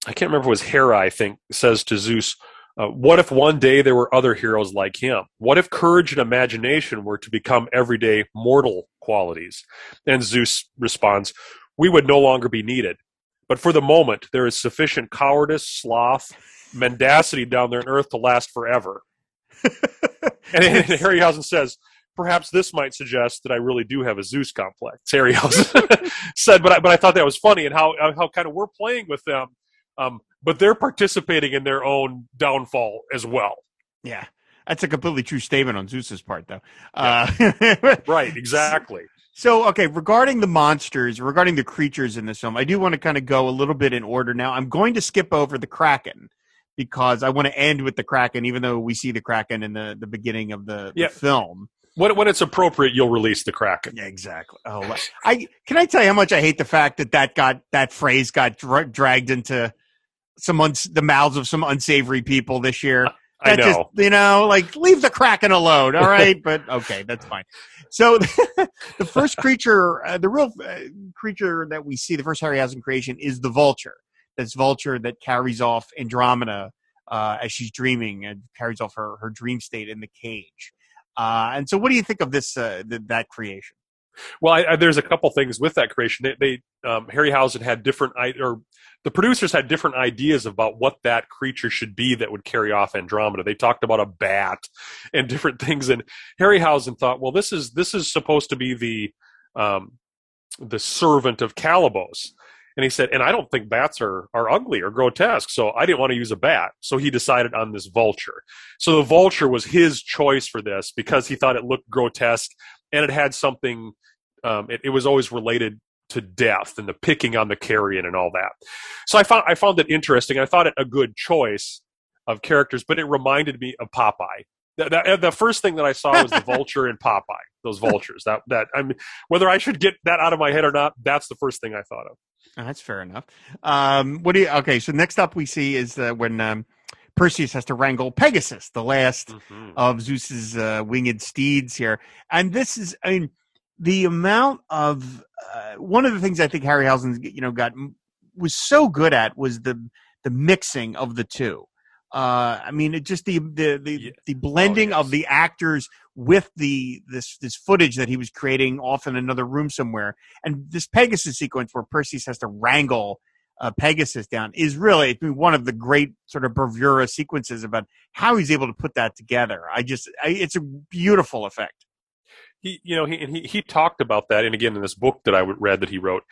I can't remember it was Hera, I think, says to Zeus, uh, "What if one day there were other heroes like him? What if courage and imagination were to become everyday mortal qualities?" And Zeus responds, "We would no longer be needed, but for the moment, there is sufficient cowardice, sloth, mendacity down there on Earth to last forever." And, and Harryhausen says, perhaps this might suggest that I really do have a Zeus complex. Harryhausen said, but I, but I thought that was funny and how how kind of we're playing with them, um, but they're participating in their own downfall as well. Yeah. That's a completely true statement on Zeus's part, though. Uh, Right, exactly. So, okay, regarding the monsters, regarding the creatures in this film, I do want to kind of go a little bit in order now. I'm going to skip over the Kraken because I want to end with the Kraken, even though we see the Kraken in the, the beginning of the, the film. When when it's appropriate, you'll release the Kraken. Yeah, exactly. Oh, I can I tell you how much I hate the fact that that got that phrase got dra- dragged into some uns- the mouths of some unsavory people this year. Uh, I That just, know. you know, like leave the Kraken alone. All right, but okay, that's fine. So the first creature, uh, the real uh, creature that we see, the first Harryhausen creation, is the vulture. This vulture that carries off Andromeda uh, as she's dreaming and carries off her her dream state in the cage. Uh, and so, what do you think of this uh, th- that creation? Well, I, I, there's a couple things with that creation. They, they um, Harryhausen had different, or the producers had different ideas about what that creature should be that would carry off Andromeda. They talked about a bat and different things, and Harryhausen thought, well, this is this is supposed to be the um, the servant of Calibos. And he said, and I don't think bats are, are ugly or grotesque, so I didn't want to use a bat. So he decided on this vulture. So the vulture was his choice for this because he thought it looked grotesque and it had something um, it, it was always related to death and the picking on the carrion and all that. So I found I found it interesting. I thought it a good choice of characters, but it reminded me of Popeye. The, the, the first thing that I saw was the vulture and Popeye. Those vultures. That that I mean, whether I should get that out of my head or not, that's the first thing I thought of. Oh, that's fair enough. Um, what do you? Okay, so next up we see is uh, when um, Perseus has to wrangle Pegasus, the last of Zeus's uh, winged steeds here. And this is, I mean, the amount of uh, one of the things I think Harryhausen, you know, got was so good at was the the mixing of the two. Uh, I mean, it just the the the, Yeah. the blending Oh, of the actors with the this this footage that he was creating off in another room somewhere, and this Pegasus sequence where Perseus has to wrangle uh, Pegasus down is really I mean, one of the great sort of bravura sequences about how he's able to put that together. I just, I, it's a beautiful effect. He you know he and he he talked about that and again in this book that I read that he wrote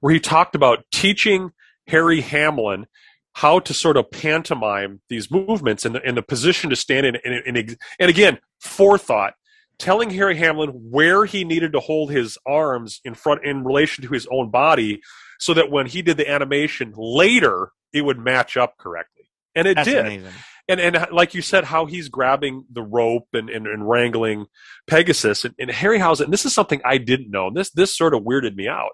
where he talked about teaching Harry Hamlin how to sort of pantomime these movements and the, and the position to stand in and, and, and again forethought telling Harry Hamlin where he needed to hold his arms in front in relation to his own body so that when he did the animation later it would match up correctly and it That's did amazing. And and like you said, how he's grabbing the rope and, and, and wrangling Pegasus and, and Harryhausen. And this is something I didn't know. And this this sort of weirded me out.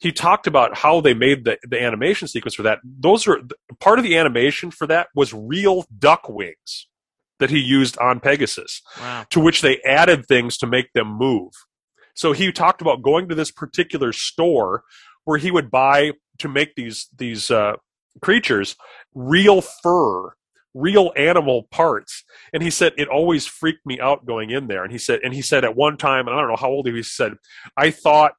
He talked about how they made the, the animation sequence for that. Those are part of the animation for that was real duck wings that he used on Pegasus Wow. to which they added things to make them move. So he talked about going to this particular store where he would buy to make these these uh, creatures real fur real animal parts. And he said it always freaked me out going in there. And he said, and he said at one time, and I don't know how old he was, he said, I thought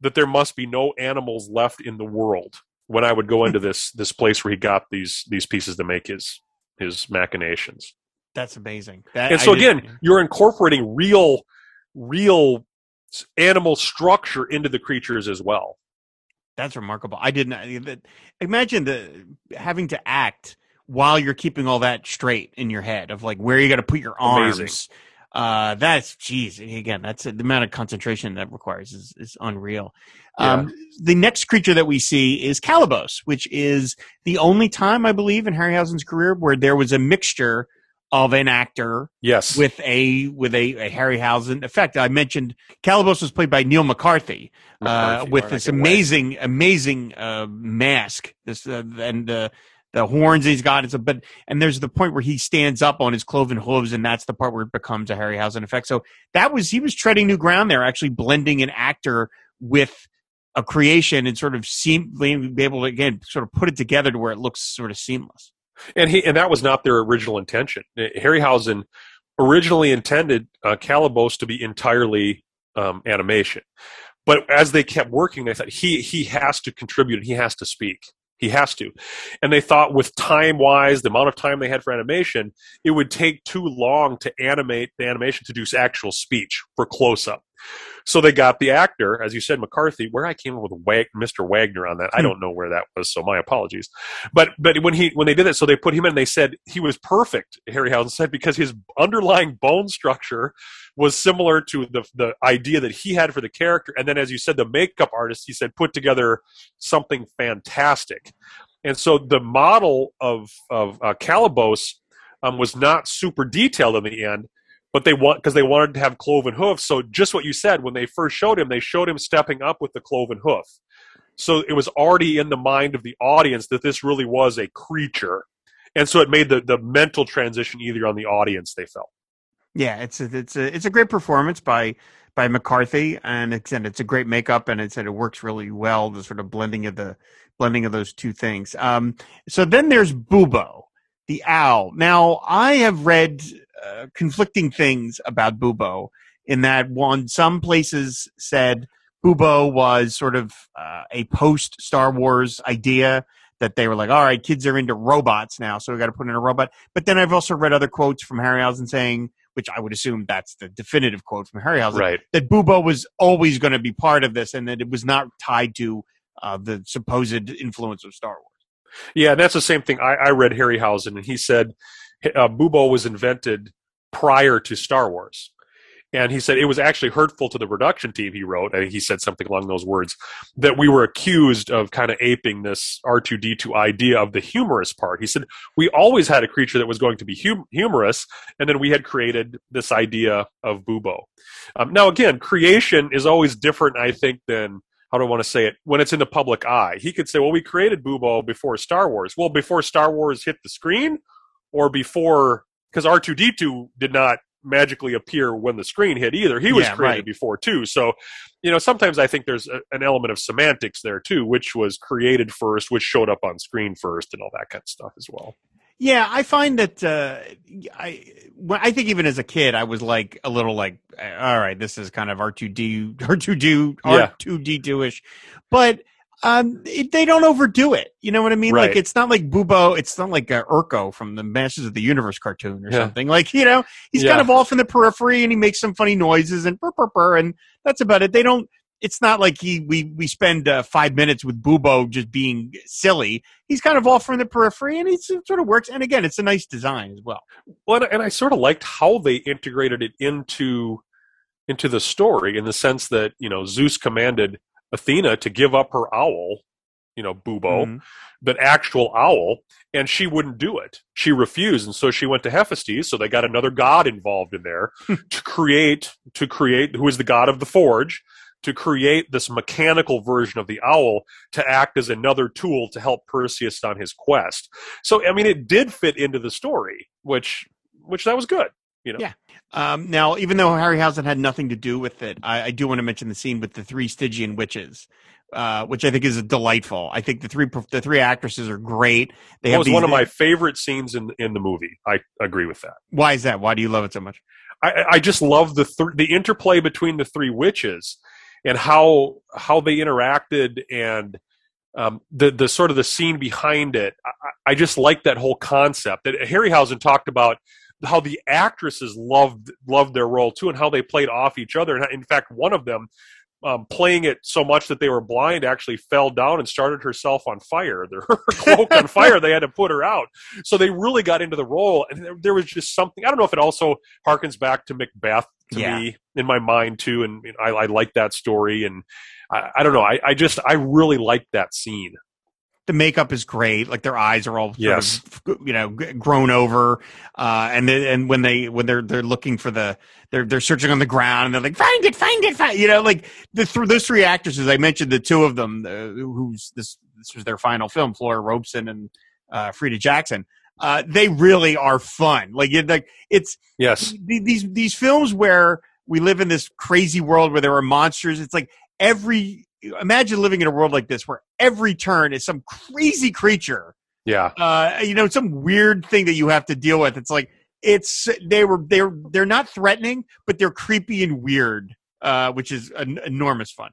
that there must be no animals left in the world when I would go into this this place where he got these these pieces to make his his machinations. That's amazing. That, And so again, you're incorporating real real animal structure into the creatures as well. That's remarkable. I didn't imagine the having to act while you're keeping all that straight in your head of like where you got to put your arms. Amazing. Uh, that's geez. Again, that's the amount of concentration that requires is, is unreal. Um, the next creature that we see is Calibos, which is the only time I believe in Harryhausen's career where there was a mixture of an actor Yes. with a with a, a Harryhausen effect. I mentioned Calibos was played by Neil McCarthy, uh, with this I can amazing amazing uh, mask. This uh, and the horns he's got. It's a but and there's the point where he stands up on his cloven hooves, and that's the part where it becomes a Harryhausen effect. So that was he was treading new ground there, actually blending an actor with a creation and sort of seem be able to again sort of put it together to where it looks sort of seamless. and he and that was not their original intention. Uh, Harryhausen originally intended uh, to be entirely um, animation, but as they kept working, they thought he he has to contribute. He has to speak. He has to, and they thought with time wise, the amount of time they had for animation, it would take too long to animate the animation to do actual speech for close up. So they got the actor, as you said, McCarthy. Where I came up with Wag- Mr. Wagner on that, I Hmm. don't know where that was. So my apologies. But but when he when they did that, so they put him in. They said he was perfect. Harryhausen said because his underlying bone structure was similar to the the idea that he had for the character, and then as you said, the makeup artist he said put together something fantastic. And so the model of of uh, Calibos um, was not super detailed in the end, but they want because they wanted to have cloven hoofs. So just what you said when they first showed him, they showed him stepping up with the cloven hoof. So it was already in the mind of the audience that this really was a creature, and so it made the the mental transition easier on the audience. They felt. Yeah, it's a, it's a it's a great performance by by McCarthy, and it's and it's a great makeup, and it's and it works really well. The sort of blending of the blending of those two things. Um, so then there's Bubo, the owl. Now I have read uh, conflicting things about Bubo. In that one, some places said Bubo was sort of uh, a post Star Wars idea that they were like, all right, kids are into robots now, so we got to put in a robot. But then I've also read other quotes from Harryhausen saying, which I would assume that's the definitive quote from Harryhausen, Right. that Bubo was always going to be part of this and that it was not tied to uh, the supposed influence of Star Wars. Yeah, that's the same thing. I, I read Harryhausen, and he said uh, Bubo was invented prior to Star Wars. And he said it was actually hurtful to the production team, he wrote, and he said something along those words, that we were accused of kind of aping this R2D2 idea of the humorous part. He said, we always had a creature that was going to be hum- humorous, and then we had created this idea of Bubo. Um, now, again, creation is always different, I think, than how do I want to say it? When it's in the public eye, he could say, "Well, we created Bubo before Star Wars." Well, before Star Wars hit the screen, or before because R two D two did not magically appear when the screen hit either. He was Yeah, created right. before too. So, you know, sometimes I think there's a, an element of semantics there too, which was created first, which showed up on screen first, and all that kind of stuff as well. Yeah, I find that uh, I I think even as a kid, I was like a little like, all right, this is kind of R two D R two D. R two D two ish, but um, it, they don't overdo it. You know what I mean? Like it's not like Bubo. It's not like uh, Orko from the Masters of the Universe cartoon or Yeah. something. Like you know, he's Yeah. kind of off in the periphery and he makes some funny noises and burr, burr, burr, and that's about it. They don't. It's not like he we we spend uh, five minutes with Bubo just being silly. He's kind of off from the periphery, and it sort of works. And again, it's a nice design as well. Well, and- and I sort of liked how they integrated it into into the story in the sense that you know Zeus commanded Athena to give up her owl, you know, Bubo, Mhm. the actual owl, and she wouldn't do it. She refused, and so she went to Hephaestus. So they got another god involved in there to create to create who is the god of the forge to create this mechanical version of the owl to act as another tool to help Perseus on his quest. So I mean, it did fit into the story, which which that was good. You know, Yeah. Um, now, even though Harryhausen had nothing to do with it, I, I do want to mention the scene with the three Stygian witches, uh, which I think is delightful. I think the three the three actresses are great. They That was one of my favorite scenes in in the movie. I agree with that. Why is that? Why do you love it so much? I, I just love the th- the interplay between the three witches and how how they interacted and um, the the sort of the scene behind it. I, I just like that whole concept that Harryhausen talked about how the actresses loved loved their role too and how they played off each other. And in fact, one of them. Um, playing it so much that they were blind actually fell down and started herself on fire. Her cloak on fire. They had to put her out. So they really got into the role, and there, there was just something. I don't know if it also harkens back to Macbeth to Yeah. me in my mind too, and I, I like that story, and I, I don't know. I, I just I really like that scene. The makeup is great. Like their eyes are all Yes. of, you know, grown over. Uh, and then, and when they, when they're, they're looking for the, they're, they're searching on the ground and they're like, find it, find it, find, you know, like the, th- those three actresses, I mentioned the two of them, uh, who's this, this was their final film, Flora Robson and, uh, Freda Jackson. Uh, they really are fun. Like, it, like it's, Yes, th- these these films where we live in this crazy world where there are monsters it's like every imagine living in a world like this where every turn is some crazy creature yeah, uh you know some weird thing that you have to deal with it's like it's they were they're they're not threatening but they're creepy and weird uh which is an enormous fun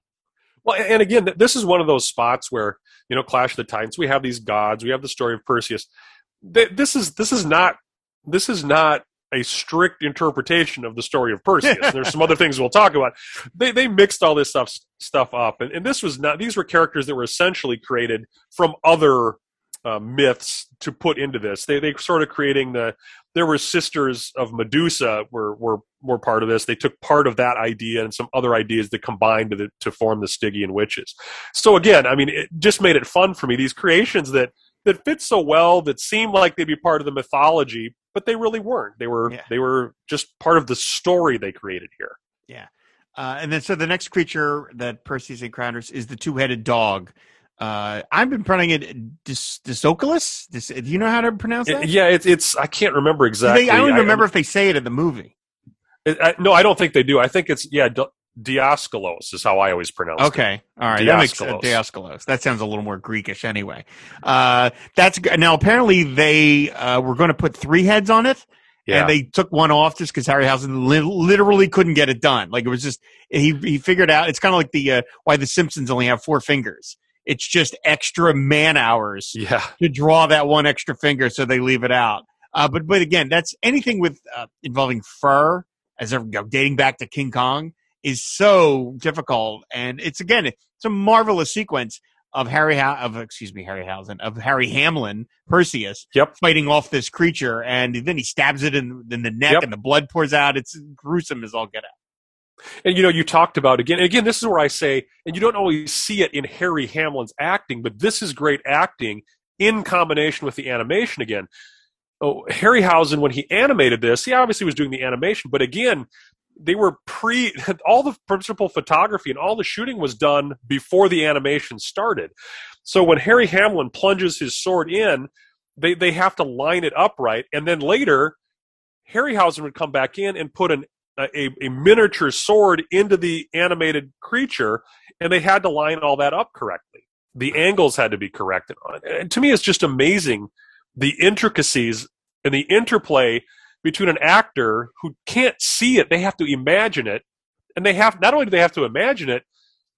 Well, and again, this is one of those spots where you know, Clash of the Titans. We have these gods. We have the story of Perseus. This is this is not this is not a strict interpretation of the story of Perseus. There's some other things we'll talk about. They they mixed all this stuff stuff up, and, and this was not. These were characters that were essentially created from other uh, myths to put into this. They they sort of creating the. There were sisters of Medusa were were were part of this. They took part of that idea and some other ideas that combined to, the, to form the Stygian witches. So again, I mean, it just made it fun for me. These creations that that fit so well, that seemed like they'd be part of the mythology, but they really weren't. They were Yeah. they were just part of the story they created here. Yeah. Uh, and then, so the next creature that Perseus encounters is the two-headed dog. Uh, I've been pronouncing it Dis- Disoculus. Dis- do you know how to pronounce that? Yeah, it's it's I can't remember exactly. They, I don't even I- remember if they say it in the movie. I, I- no, I don't think they do. I think it's yeah, Dioscolos is how I always pronounce it. Okay, all right, that makes sense. Dioscolos. Dioscolos. That sounds a little more Greekish, anyway. Uh, that's now apparently they uh, were going to put three heads on it, Yeah, and they took one off just because Harryhausen li- literally couldn't get it done. Like it was just he he figured out it's kind of like the uh, why the Simpsons only have four fingers. It's just extra man hours yeah, to draw that one extra finger, so they leave it out. Uh, but but again, that's anything with uh, involving fur, as you know, dating back to King Kong, is so difficult. And it's again, it's a marvelous sequence of Harry Ho- of excuse me Harry Harryhausen of Harry Hamlin Perseus Yep. fighting off this creature, and then he stabs it in, in the neck, Yep. and the blood pours out. It's gruesome as all get out. And you know, you talked about again. Again, this is where I say, and you don't always see it in Harry Hamlin's acting, but this is great acting in combination with the animation. Again, oh, Harryhausen when he animated this, he obviously was doing the animation, but again, they were pre all the principal photography and all the shooting was done before the animation started. So when Harry Hamlin plunges his sword in, they they have to line it upright, and then later Harryhausen would come back in and put an a, a miniature sword into the animated creature, and they had to line all that up correctly. The angles had to be corrected. And to me, it's just amazing the intricacies and the interplay between an actor who can't see it; they have to imagine it, and they have not only do they have to imagine it,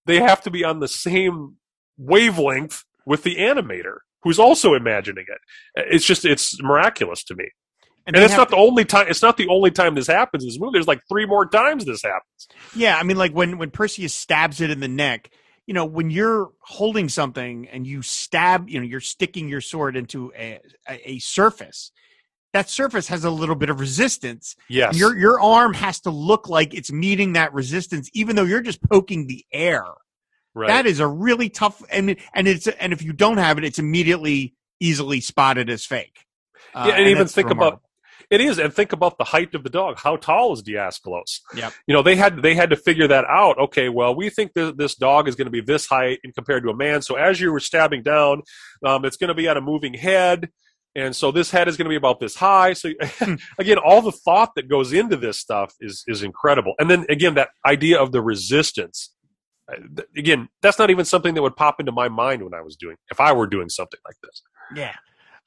they have to be on the same wavelength with the animator who's also imagining it. It's just it's miraculous to me. And they it's not the only time. It's not the only time this happens in this movie. There's like three more times this happens. Yeah, I mean, like when when Perseus stabs it in the neck, you know, when you're holding something and you stab, you know, you're sticking your sword into a a, a surface. That surface has a little bit of resistance. Yes. Your your arm has to look like it's meeting that resistance, even though you're just poking the air. right. That is a really tough, and and it's and if you don't have it, it's immediately easily spotted as fake. Uh, yeah, and, even think remarkable. about it is, and think about the height of the dog. How tall is Diascolos? Yeah, You know, they had they had to figure that out. Okay, well, we think that this dog is going to be this height in compared to a man. So as you were stabbing down, um, it's going to be at a moving head, and so this head is going to be about this high. So again, all the thought that goes into this stuff is is incredible. And then again, that idea of the resistance Uh, Again, that's not even something that would pop into my mind when I was doing if I were doing something like this. Yeah.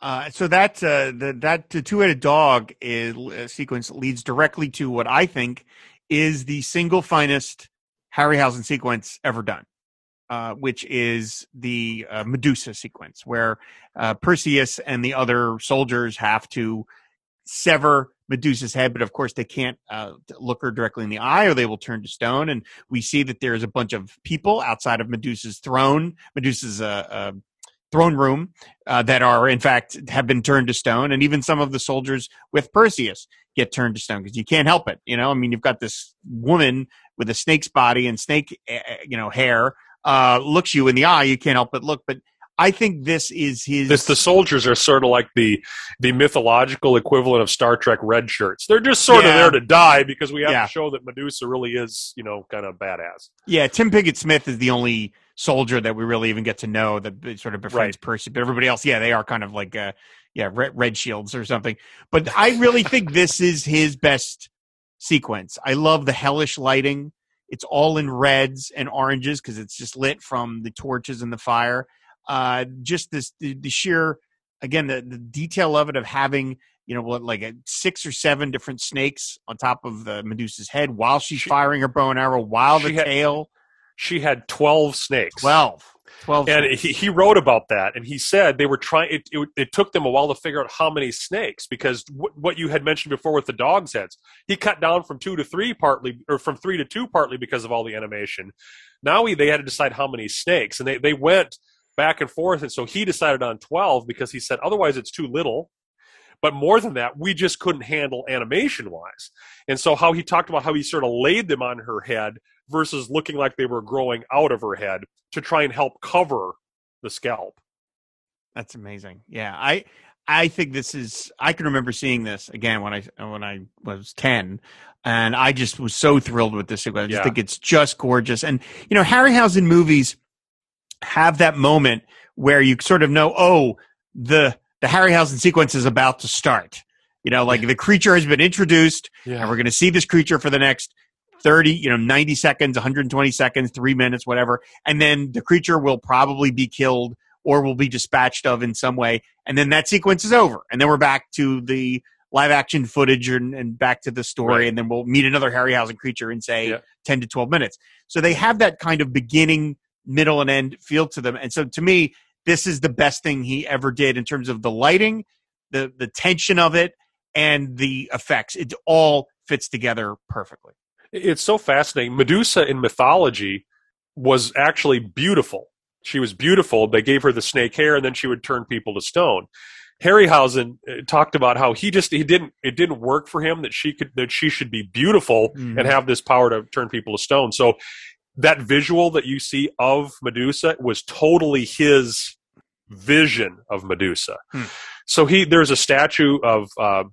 Uh, so that uh, the, that two-headed dog is, uh, sequence leads directly to what I think is the single finest Harryhausen sequence ever done, uh, which is the uh, Medusa sequence, where uh, Perseus and the other soldiers have to sever Medusa's head, but of course they can't uh, look her directly in the eye, or they will turn to stone. And we see that there is a bunch of people outside of Medusa's throne, Medusa's uh, uh, throne room, uh, that are in fact have been turned to stone, and even some of the soldiers with Perseus get turned to stone because you can't help it. You know, I mean, you've got this woman with a snake's body and snake, uh, you know, hair uh, looks you in the eye. You can't help but look, but. I think this is his. This, the soldiers are sort of like the the mythological equivalent of Star Trek red shirts. They're just sort Yeah. of there to die because we have Yeah. to show that Medusa really is, you know, kind of badass. Yeah, Tim Pigott-Smith is the only soldier that we really even get to know that sort of befriends Percy. But everybody else, yeah, they are kind of like, uh, yeah, red, red shields or something. But I really think this is his best sequence. I love the hellish lighting. It's all in reds and oranges because it's just lit from the torches and the fire. Uh, just this, the, the sheer, again, the, the detail of it of having, you know, what, like a six or seven different snakes on top of the Medusa's head while she's She- firing her bow and arrow, while the had- tail. She had twelve snakes. 12. 12 and snakes. he, he wrote about that and he said they were trying it, it, it took them a while to figure out how many snakes because w- what you had mentioned before with the dog's heads he cut down from two to three partly or from three to two partly because of all the animation now he, they had to decide how many snakes and they, they went back and forth and so he decided on 12 because he said otherwise it's too little but more than that we just couldn't handle animation wise and so how he talked about how he sort of laid them on her head versus looking like they were growing out of her head to try and help cover the scalp. That's amazing. Yeah, I I think this is. I can remember seeing this again when I when I was ten, and I just was so thrilled with this. Sequence. I just Yeah. think it's just gorgeous. And you know, Harryhausen movies have that moment where you sort of know, oh, the the Harryhausen sequence is about to start. You know, like the creature has been introduced, and we're going to see this creature for the next 30 you know 90 seconds 120 seconds 3 minutes whatever. And then the creature will probably be killed or will be dispatched of in some way. And then that sequence is over. And then we're back to the live action footage and, and back to the story. Right. and then we'll meet another harryhausen creature in say Yeah. 10 to 12 minutes. So they have that kind of beginning middle and end feel to them. And so to me this is the best thing he ever did in terms of the lighting the the tension of it and the effects. It all fits together perfectly It's so fascinating. Medusa in mythology was actually beautiful. She was beautiful. They gave her the snake hair, and then she would turn people to stone. Harryhausen uh, talked about how he just he didn't it didn't work for him that she could that she should be beautiful Mhm. and have this power to turn people to stone. So that visual that you see of Medusa was totally his vision of Medusa. Hmm. So he there's a statue of uh,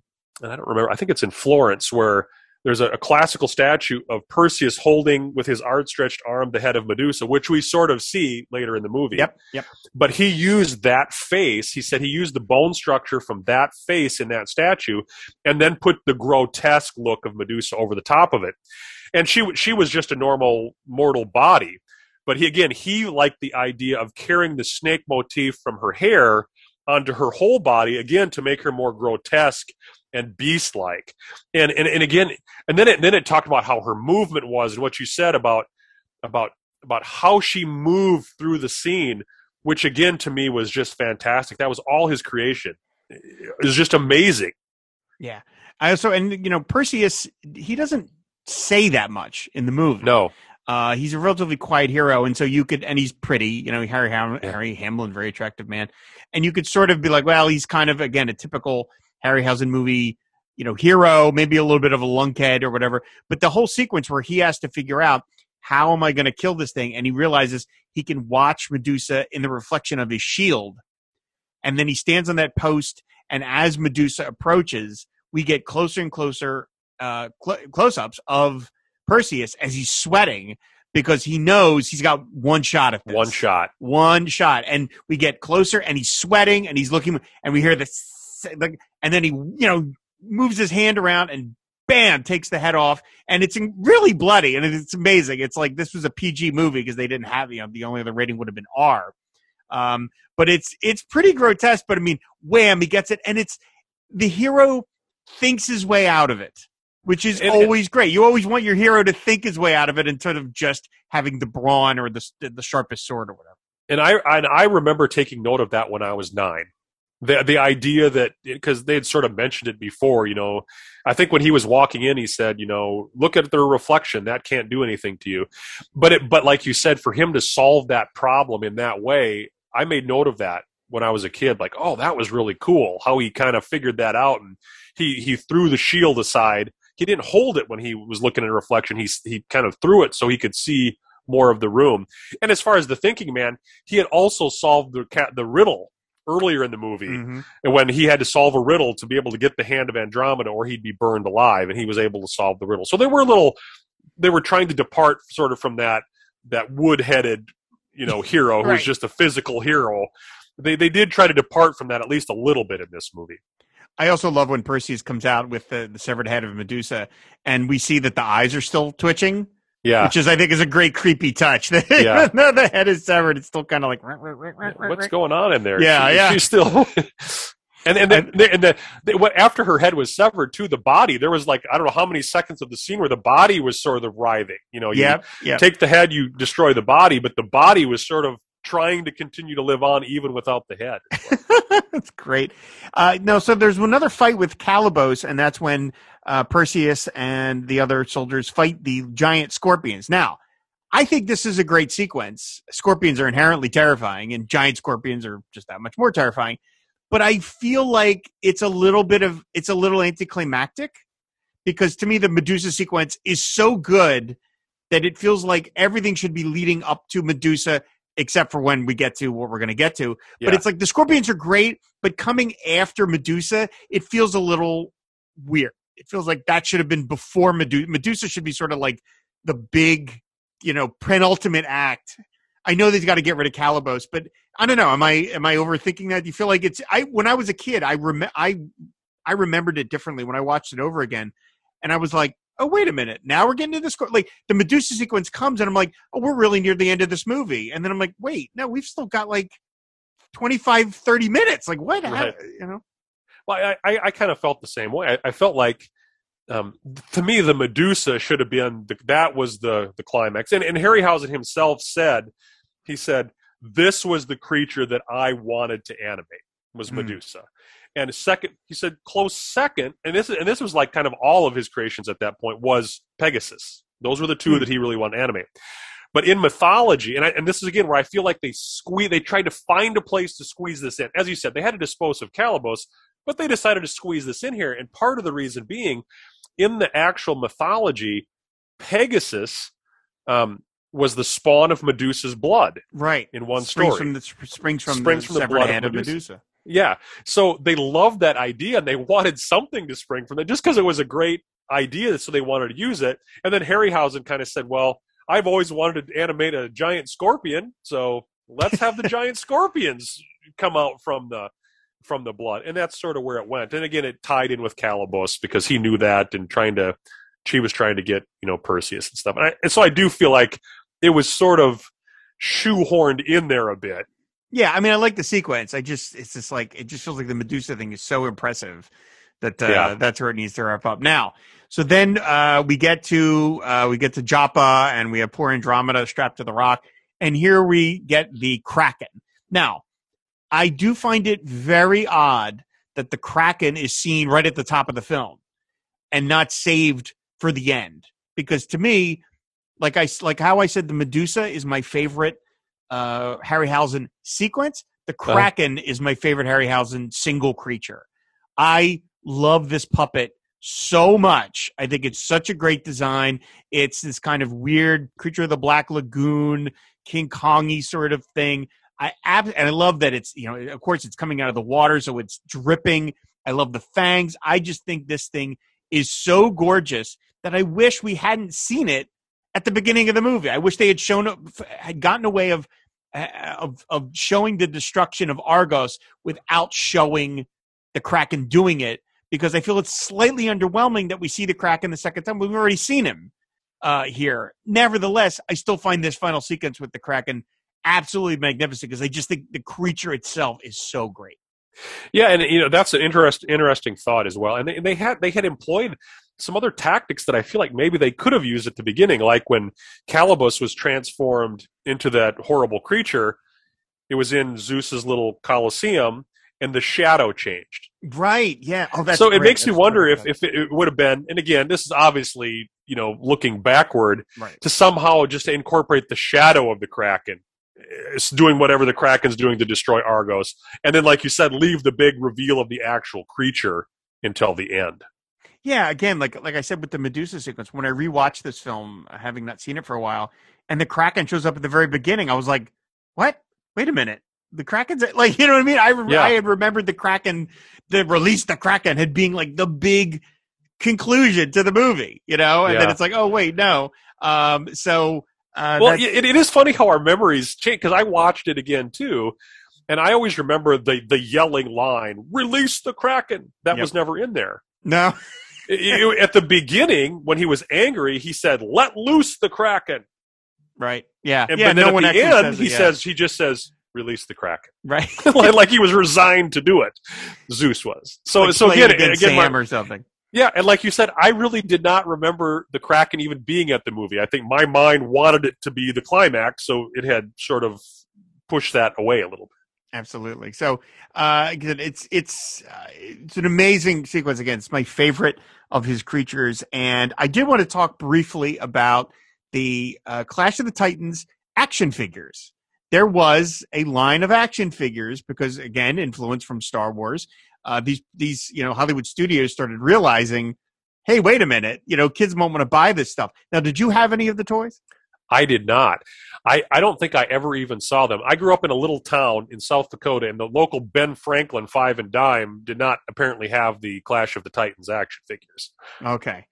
and I don't remember. I think it's in Florence where there's a, a classical statue of Perseus holding with his outstretched arm the head of Medusa, which we sort of see later in the movie. Yep, yep. But he used that face. He said he used the bone structure from that face in that statue, and then put the grotesque look of Medusa over the top of it. And she she was just a normal mortal body, but he again he liked the idea of carrying the snake motif from her hair onto her whole body again to make her more grotesque and beast like. And, and and again, and then it then it talked about how her movement was and what you said about about about how she moved through the scene, which again to me was just fantastic. That was all his creation. It was just amazing. Yeah. I also, and you know, Perseus, he doesn't say that much in the movie. No, Uh, he's a relatively quiet hero, and so you could, and he's pretty, you know, Harry Ham- Yeah. Harry Hamlin, very attractive man, and you could sort of be like, well, he's kind of again a typical Harryhausen movie, you know, hero, maybe a little bit of a lunkhead or whatever. But the whole sequence where he has to figure out how am I going to kill this thing, and he realizes he can watch Medusa in the reflection of his shield, and then he stands on that post, and as Medusa approaches, we get closer and closer uh, cl- close-ups of Perseus as he's sweating because he knows he's got one shot at this. one shot. One shot. And we get closer and he's sweating and he's looking and we hear this and then he, you know, moves his hand around and bam, takes the head off, and it's really bloody, and it's amazing. It's like this was a PG movie because they didn't have you know the only other rating would have been R. Um, but it's it's pretty grotesque. But I mean, wham, he gets it, and it's the hero thinks his way out of it, which is And- always great. You always want your hero to think his way out of it instead of just having the brawn or the the sharpest sword or whatever. and I and I remember taking note of that when I was nine. The the idea that because they had sort of mentioned it before, you know, I think when he was walking in, he said, you know, look at their reflection. That can't do anything to you. But it, but like you said, for him to solve that problem in that way, I made note of that when I was a kid. Like, oh, that was really cool. How he kind of figured that out, and he he threw the shield aside. He didn't hold it when he was looking at a reflection. He he kind of threw it so he could see more of the room. And as far as the thinking man, he had also solved the cat the riddle earlier in the movie Mhm. and when he had to solve a riddle to be able to get the hand of andromeda or he'd be burned alive and he was able to solve the riddle. So they were a little they were trying to depart sort of from that that wood-headed you know hero who's just a physical hero. They they did try to depart from that at least a little bit in this movie. I also love when Perseus comes out with the, the severed head of Medusa, and we see that the eyes are still twitching, yeah which is I think is a great creepy touch. Yeah. Even though the head is severed, it's still kind of like what's going on in there Yeah, She- yeah. she's still and and then and the, the, what after her head was severed to the body there was like i don't know how many seconds of the scene where the body was sort of writhing you know you Yep, yep. take the head you destroy the body but the body was sort of trying to continue to live on even without the head that's great. Uh, no, so there's another fight with Calibos, and that's when uh, Perseus and the other soldiers fight the giant scorpions. Now, I think this is a great sequence. Scorpions are inherently terrifying, and giant scorpions are just that much more terrifying. But I feel like it's a little bit of it's a little anticlimactic because to me the Medusa sequence is so good that it feels like everything should be leading up to Medusa, except for when we get to what we're going to get to. But it's like the scorpions are great, but coming after Medusa, it feels a little weird. It feels like that should have been before Medusa. Medusa should be sort of like the big, you know, penultimate act. I know they've got to get rid of Calibos, but I don't know. Am I am I overthinking that? Do you feel like it's I when I was a kid, I rem- I I remembered it differently when I watched it over again, and I was like, oh wait a minute, now we're getting to this. Like the Medusa sequence comes, and I'm like, oh, we're really near the end of this movie, and then I'm like, wait, no, we've still got like 25, 30 minutes. Like what? Right. you know? well i i, I kind of felt the same way i, I felt like um, to me the medusa should have been the, that was the the climax and, and harryhausen himself said he said this was the creature that i wanted to animate was Hmm. medusa and second he said close second and this and this was like kind of all of his creations at that point was pegasus those were the two Hmm. that he really wanted to animate but in mythology, and, I, and this is again where I feel like they squeeze, they tried to find a place to squeeze this in. As you said, they had to dispose of Calibos, but they decided to squeeze this in here. And part of the reason being, in the actual mythology, Pegasus um, was the spawn of Medusa's blood Right. in one springs story. From the, springs from Springs the from the blood of Medusa. Medusa. Yeah. So they loved that idea and they wanted something to spring from it just because it was a great idea. So they wanted to use it. And then Harryhausen kind of said, well, I've always wanted to animate a giant scorpion. So let's have the giant scorpions come out from the from the blood. And that's sort of where it went. And again, it tied in with Calibos because he knew that and trying to, she was trying to get, you know, Perseus and stuff. And, I, and so I do feel like it was sort of shoehorned in there a bit. Yeah, I mean, I like the sequence. I just, it's just like, it just feels like the Medusa thing is so impressive that uh, Yeah. that's where it needs to wrap up. Now, so then uh, we get to uh, we get to Joppa, and we have poor Andromeda strapped to the rock, and here we get the Kraken. Now, I do find it very odd that the Kraken is seen right at the top of the film and not saved for the end, because to me, like I like how I said, the Medusa is my favorite uh, Harryhausen sequence. The Kraken is my favorite Harryhausen single creature. I love this puppet so much. I think it's such a great design. It's this kind of weird creature of the Black Lagoon, King Kongy sort of thing. I ab- and I love that it's you know of course it's coming out of the water, so it's dripping. I love the fangs. I just think this thing is so gorgeous that I wish we hadn't seen it at the beginning of the movie. I wish they had shown had gotten away of uh, of of showing the destruction of Argos without showing the Kraken doing it because I feel it's slightly underwhelming that we see the Kraken the second time. We've already seen him uh, here. Nevertheless, I still find this final sequence with the Kraken absolutely magnificent because I just think the creature itself is so great. Yeah, and you know that's an interest, interesting thought as well. And they, they had they had employed some other tactics that I feel like maybe they could have used at the beginning, like when Calibos was transformed into that horrible creature. It was in Zeus's little Colosseum, and the shadow changed. Right. Yeah. Oh, that's so it great. makes me wonder great. if if it, it would have been. And again, this is obviously you know looking backward right. to somehow just incorporate the shadow of the Kraken, eh, It's doing whatever the Kraken's doing to destroy Argos, and then, like you said, leave the big reveal of the actual creature until the end. Yeah, again, like like I said with the Medusa sequence, when I rewatched this film, uh, having not seen it for a while, and the Kraken shows up at the very beginning, I was like, "What? Wait a minute! The Kraken's like, you know what I mean? I Yeah. I had remembered the Kraken, the release the Kraken had being like the big conclusion to the movie, you know, and then it's like, oh wait, no. Um, so uh, well, it, it is funny how our memories change because I watched it again too, and I always remember the the yelling line, "Release the Kraken." That Yep. was never in there. no, It- at the beginning, when he was angry, he said, "Let loose the Kraken." right? Yeah, And yeah. but then no at one the end, says he yeah. says he just says, "Release the Kraken," right. like, like he was resigned to do it. Zeus was. So Like so again, again, my- or something. yeah, and like you said, I really did not remember the Kraken even being at the movie. I think my mind wanted it to be the climax, so it had sort of pushed that away a little bit. Absolutely. So uh, it's it's uh, it's an amazing sequence. Again, it's my favorite of his creatures, and I did want to talk briefly about the uh, Clash of the Titans action figures. There was a line of action figures because, again, influence from Star Wars. Uh, these these you know Hollywood studios started realizing, hey, wait a minute, you know, kids won't want to buy this stuff. Now, did you have any of the toys? I did not. I, I don't think I ever even saw them. I grew up in a little town in South Dakota, and the local Ben Franklin Five and Dime did not apparently have the Clash of the Titans action figures. Okay.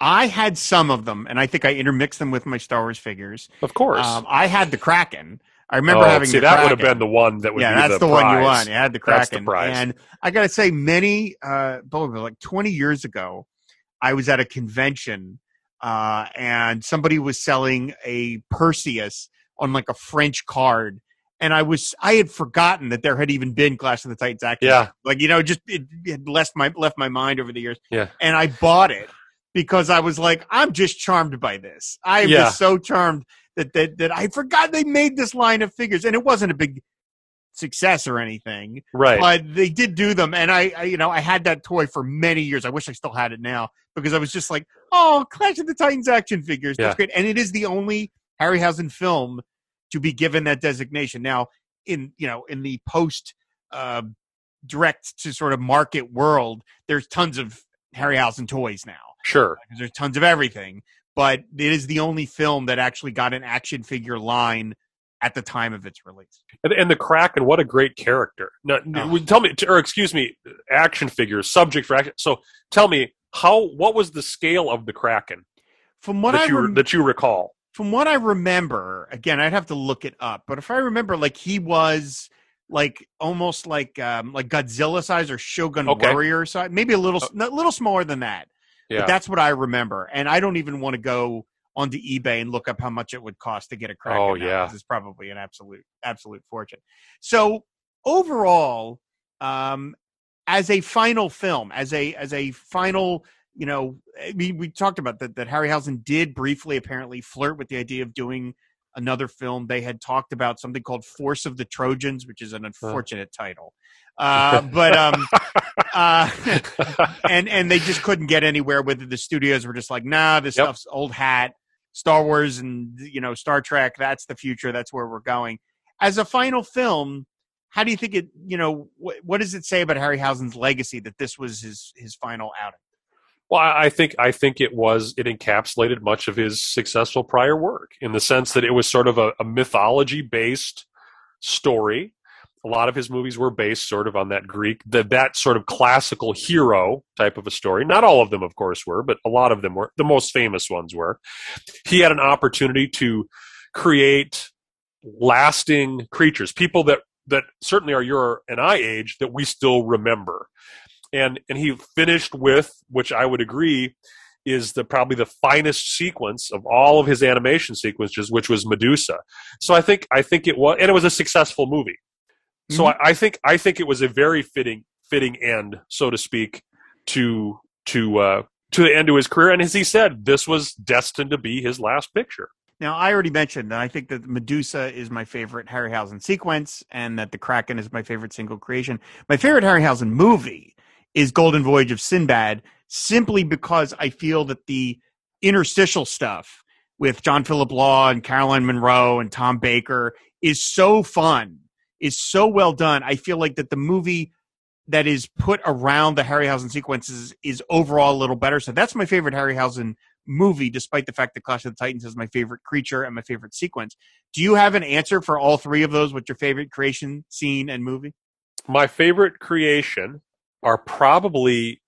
I had some of them, and I think I intermixed them with my Star Wars figures. Of course. Um, I had the Kraken. I remember Oh, having see, the that would have been the one that would yeah, that's the, the, one you want. You had the Kraken, the prize. and I got to say, many, uh, like twenty years ago, I was at a convention, uh, and somebody was selling a Perseus on like a French card, and I was I had forgotten that there had even been Clash of the Titans action. Yeah. like you know, just it, it had left my left my mind over the years. Yeah. and I bought it because I was like, I'm just charmed by this. I Yeah. was so charmed that that that I forgot they made this line of figures, and it wasn't a big success or anything, Right. but they did do them. And I, I, you know, I had that toy for many years. I wish I still had it now because I was just like, oh, Clash of the Titans action figures. That's Yeah. great. And it is the only Harryhausen film to be given that designation. Now, in you know, in the post uh, direct to sort of market world, there's tons of Harryhausen toys now sure. because there's tons of everything. But it is the only film that actually got an action figure line at the time of its release. And, and the Kraken, what a great character. Now, Oh. tell me, or excuse me, action figures, subject for action. So tell me, how? What was the scale of the Kraken From what that I you rem- that you recall? from what I remember, again, I'd have to look it up, but if I remember, like he was like almost like um like Godzilla size or Shogun Okay. Warrior size, maybe a little a little smaller than that. Yeah. But that's what I remember, and I don't even want to go onto eBay and look up how much it would cost to get a Kraken. Oh, yeah it's probably an absolute absolute fortune. So overall, um, as a final film, as a as a final, you know, I mean, we talked about that that Harryhausen did briefly apparently flirt with the idea of doing another film. They had talked about something called Force of the Trojans, which is an unfortunate title. Uh, but um, uh, and and they just couldn't get anywhere with it. The studios were just like, nah, this Yep. stuff's old hat. Star Wars and you know Star Trek, that's the future. That's where we're going. As a final film, how do you think it? You know, what, what does it say about Harryhausen's legacy that this was his his final outing? Well, I I think I think it was it encapsulated much of his successful prior work in the sense that it was sort of a, a mythology based story. A lot of his movies were based sort of on that Greek, that that sort of classical hero type of a story. Not all of them, of course, were, but a lot of them were. The most famous ones were. He had an opportunity to create lasting creatures, people that that certainly are your and I age that we still remember. and and he finished with which I would agree is the probably the finest sequence of all of his animation sequences, which was Medusa. So I think I think it was, and it was a successful movie. So Mhm. I, I think I think it was a very fitting fitting end, so to speak, to to uh, to the end of his career. And as he said, this was destined to be his last picture. Now, I already mentioned that I think that Medusa is my favorite Harryhausen sequence and that the Kraken is my favorite single creation. My favorite Harryhausen movie is Golden Voyage of Sinbad simply because I feel that the interstitial stuff with John Philip Law and Caroline Munro and Tom Baker is so fun, is so well done. I feel like that the movie that is put around the Harryhausen sequences is overall a little better. So that's my favorite Harryhausen movie, despite the fact that Clash of the Titans is my favorite creature and my favorite sequence. Do you have an answer for all three of those? What's your favorite creation, scene, and movie? My favorite creation are probably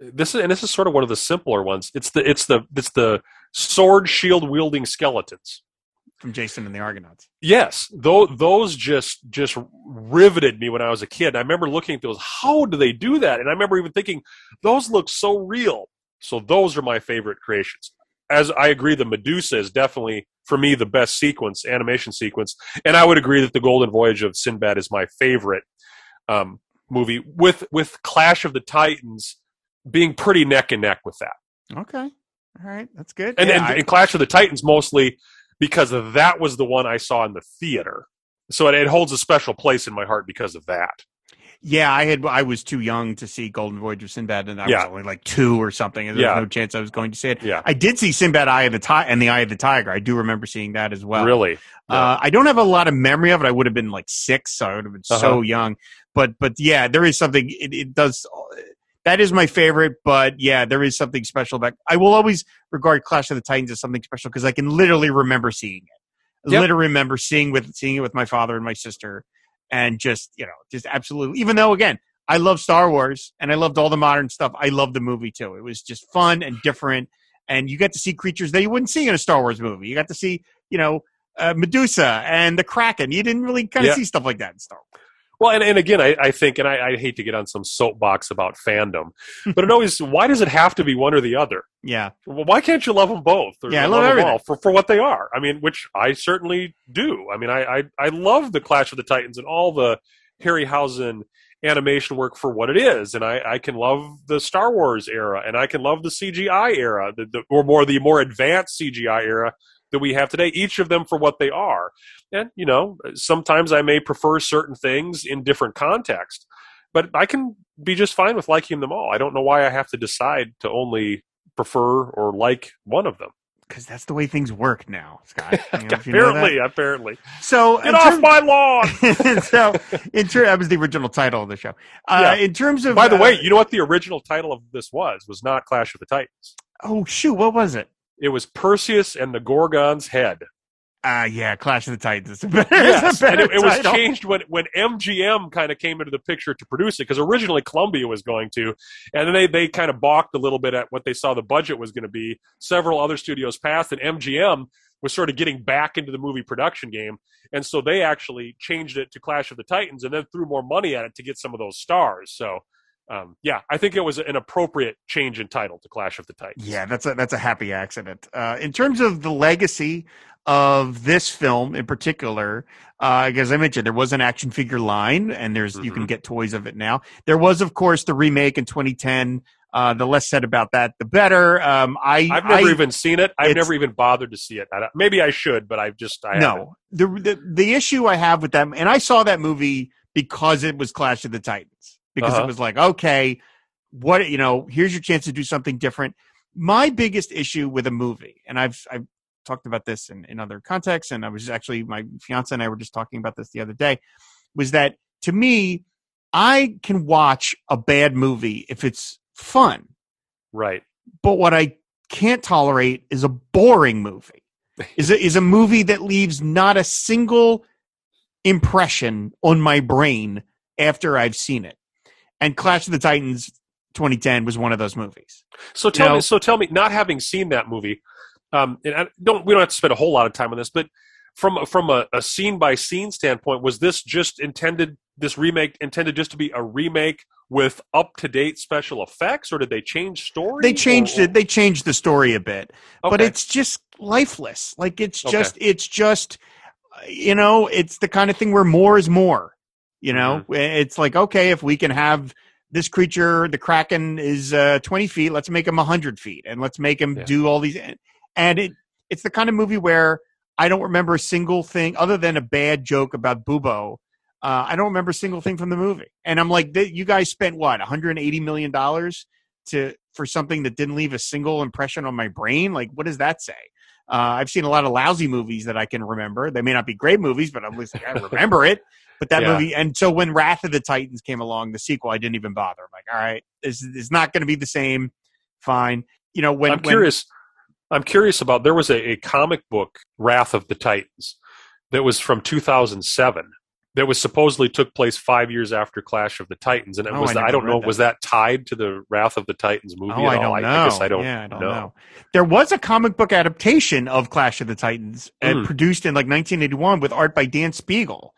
this is and this is sort of one of the simpler ones. It's the it's the it's the sword shield wielding skeletons. From Jason and the Argonauts. Yes, though those just just riveted me when I was a kid. I remember looking at those. How do they do that? And I remember even thinking those look so real. So those are my favorite creations. As I agree, the Medusa is definitely for me the best sequence, animation sequence, and I would agree that the Golden Voyage of Sinbad is my favorite um, movie. With with Clash of the Titans being pretty neck and neck with that Okay. All right. That's good. and, Yeah, and, I- and Clash of the Titans mostly because that was the one I saw in the theater. So it, it holds a special place in my heart because of that. Yeah, I had I was too young to see Golden Voyage of Sinbad, and I Yeah. was only like two or something, and there Yeah. was no chance I was going to see it. Yeah, I did see Sinbad Eye of the Ti- and the Eye of the Tiger. I do remember seeing that as well. really. Uh, I don't have a lot of memory of it. I would have been like six, so I would have been so Uh-huh. young. But but yeah, there is something. It, it does. That is my favorite. But yeah, there is something special about. I will always regard Clash of the Titans as something special because I can literally remember seeing it. I Yep. Literally remember seeing with seeing it with my father and my sister, and just you know, just absolutely. Even though again, I love Star Wars and I loved all the modern stuff. I loved the movie too. It was just fun and different, and you got to see creatures that you wouldn't see in a Star Wars movie. You got to see you know uh, Medusa and the Kraken. You didn't really kind of Yeah. see stuff like that in Star Wars. Well, and, and again, I, I think, and I, I hate to get on some soapbox about fandom, but it always, why does it have to be one or the other? Yeah, Well, why can't you love them both? Or Yeah, I love love them everything. all for, for what they are. I mean, which I certainly do. I mean, I, I, I love the Clash of the Titans and all the Harryhausen animation work for what it is. And I, I can love the Star Wars era and I can love the CGI era, the, the, or more the more advanced CGI era that we have today, each of them for what they are. And, you know, sometimes I may prefer certain things in different context, but I can be just fine with liking them all. I don't know why I have to decide to only prefer or like one of them. because that's the way things work now, Scott. You know, if you know apparently, apparently. So Get off term- my lawn! so in ter- that was the original title of the show. Uh, Yeah. In terms of By the uh, way, you know what the original title of this was? Was not Clash of the Titans. oh shoot, what was it? It was Perseus and the Gorgon's Head. Uh yeah, Clash of the Titans. Better, Yes, and it, it was changed when, when MGM kind of came into the picture to produce it because originally Columbia was going to, and then they, they kind of balked a little bit at what they saw the budget was going to be. Several other studios passed, and MGM was sort of getting back into the movie production game, and so they actually changed it to Clash of the Titans and then threw more money at it to get some of those stars. So. Um, yeah, I think it was an appropriate change in title to Clash of the Titans. Yeah, that's a that's a happy accident. Uh, in terms of the legacy of this film in particular, uh, as I mentioned, there was an action figure line, and there's you can Mhm. get toys of it now. There was, of course, the remake in 2010. Uh, the less said about that, the better. Um, I I've never I- even seen it. I've never even bothered to see it. I maybe I should, but I've just I no. The, the the issue I have with them, and I saw that movie because it was Clash of the Titans, because Uh-huh. it was like, okay, what you know, here's your chance to do something different. My biggest issue with a movie, and I've I've talked about this in, in other contexts, and I was actually my fiance and I were just talking about this the other day, was that to me, I can watch a bad movie if it's fun, Right. but what I can't tolerate is a boring movie. Is a, is a movie that leaves not a single impression on my brain after I've seen it. And Clash of the Titans 2010 was one of those movies. So tell No. me, so tell me, not having seen that movie, um, and I don't we don't have to spend a whole lot of time on this, but from from a, a scene by scene standpoint, was this just intended this remake intended just to be a remake with up to date special effects, or did they change story? They changed or- it. They changed the story a bit, but it's just lifeless. Like it's Okay. just it's just uh, you know it's the kind of thing where more is more. You know, Mm-hmm. it's like okay, if we can have this creature, the kraken is uh, twenty feet, let's make him hundred feet, and let's make him Yeah. do all these. And it it's the kind of movie where I don't remember a single thing other than a bad joke about Bubo. Uh, I don't remember a single thing from the movie, and I'm like, you guys spent what 180 million dollars to for something that didn't leave a single impression on my brain. Like, what does that say? Uh, I've seen a lot of lousy movies that I can remember. They may not be great movies, but at least I remember it. But that Yeah. movie, and so when Wrath of the Titans came along, the sequel, I didn't even bother. I'm like, all right, this is not going to be the same. Fine, you know when I'm when- curious. I'm curious about. There was a, a comic book, Wrath of the Titans, that was from 2007. That was supposedly took place five years after Clash of the Titans, and it Oh, was. I I, don't know. that. Was that tied to the Wrath of the Titans movie Oh, at I all? don't know. I guess I don't. Yeah, I don't know. know. There was a comic book adaptation of Clash of the Titans uh, Hmm. produced in like 1981 with art by Dan Spiegle,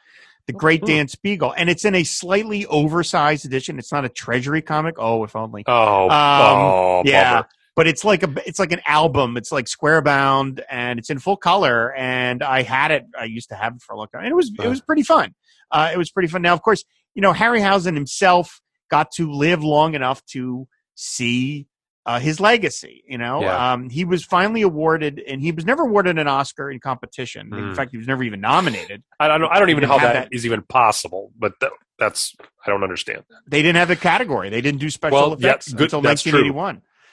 the great. Dan Spiegle, and it's in a slightly oversized edition. It's not a treasury comic. Oh, if only. Oh, Um, oh, yeah. bummer. But it's like a it's like an album. It's like square bound and it's in full color. And I had it. I used to have it for a long time, and it was it was pretty fun. Uh, it was pretty fun. Now, of course, you know Harryhausen himself got to live long enough to see uh, his legacy. You know, Yeah. um, he was finally awarded, and he was never awarded an Oscar in competition. In Mm. fact, he was never even nominated. I don't. I don't even know how have that is even possible. But that, that's I don't understand. They didn't have the category. They didn't do special Well, yeah, effects good- until that's true.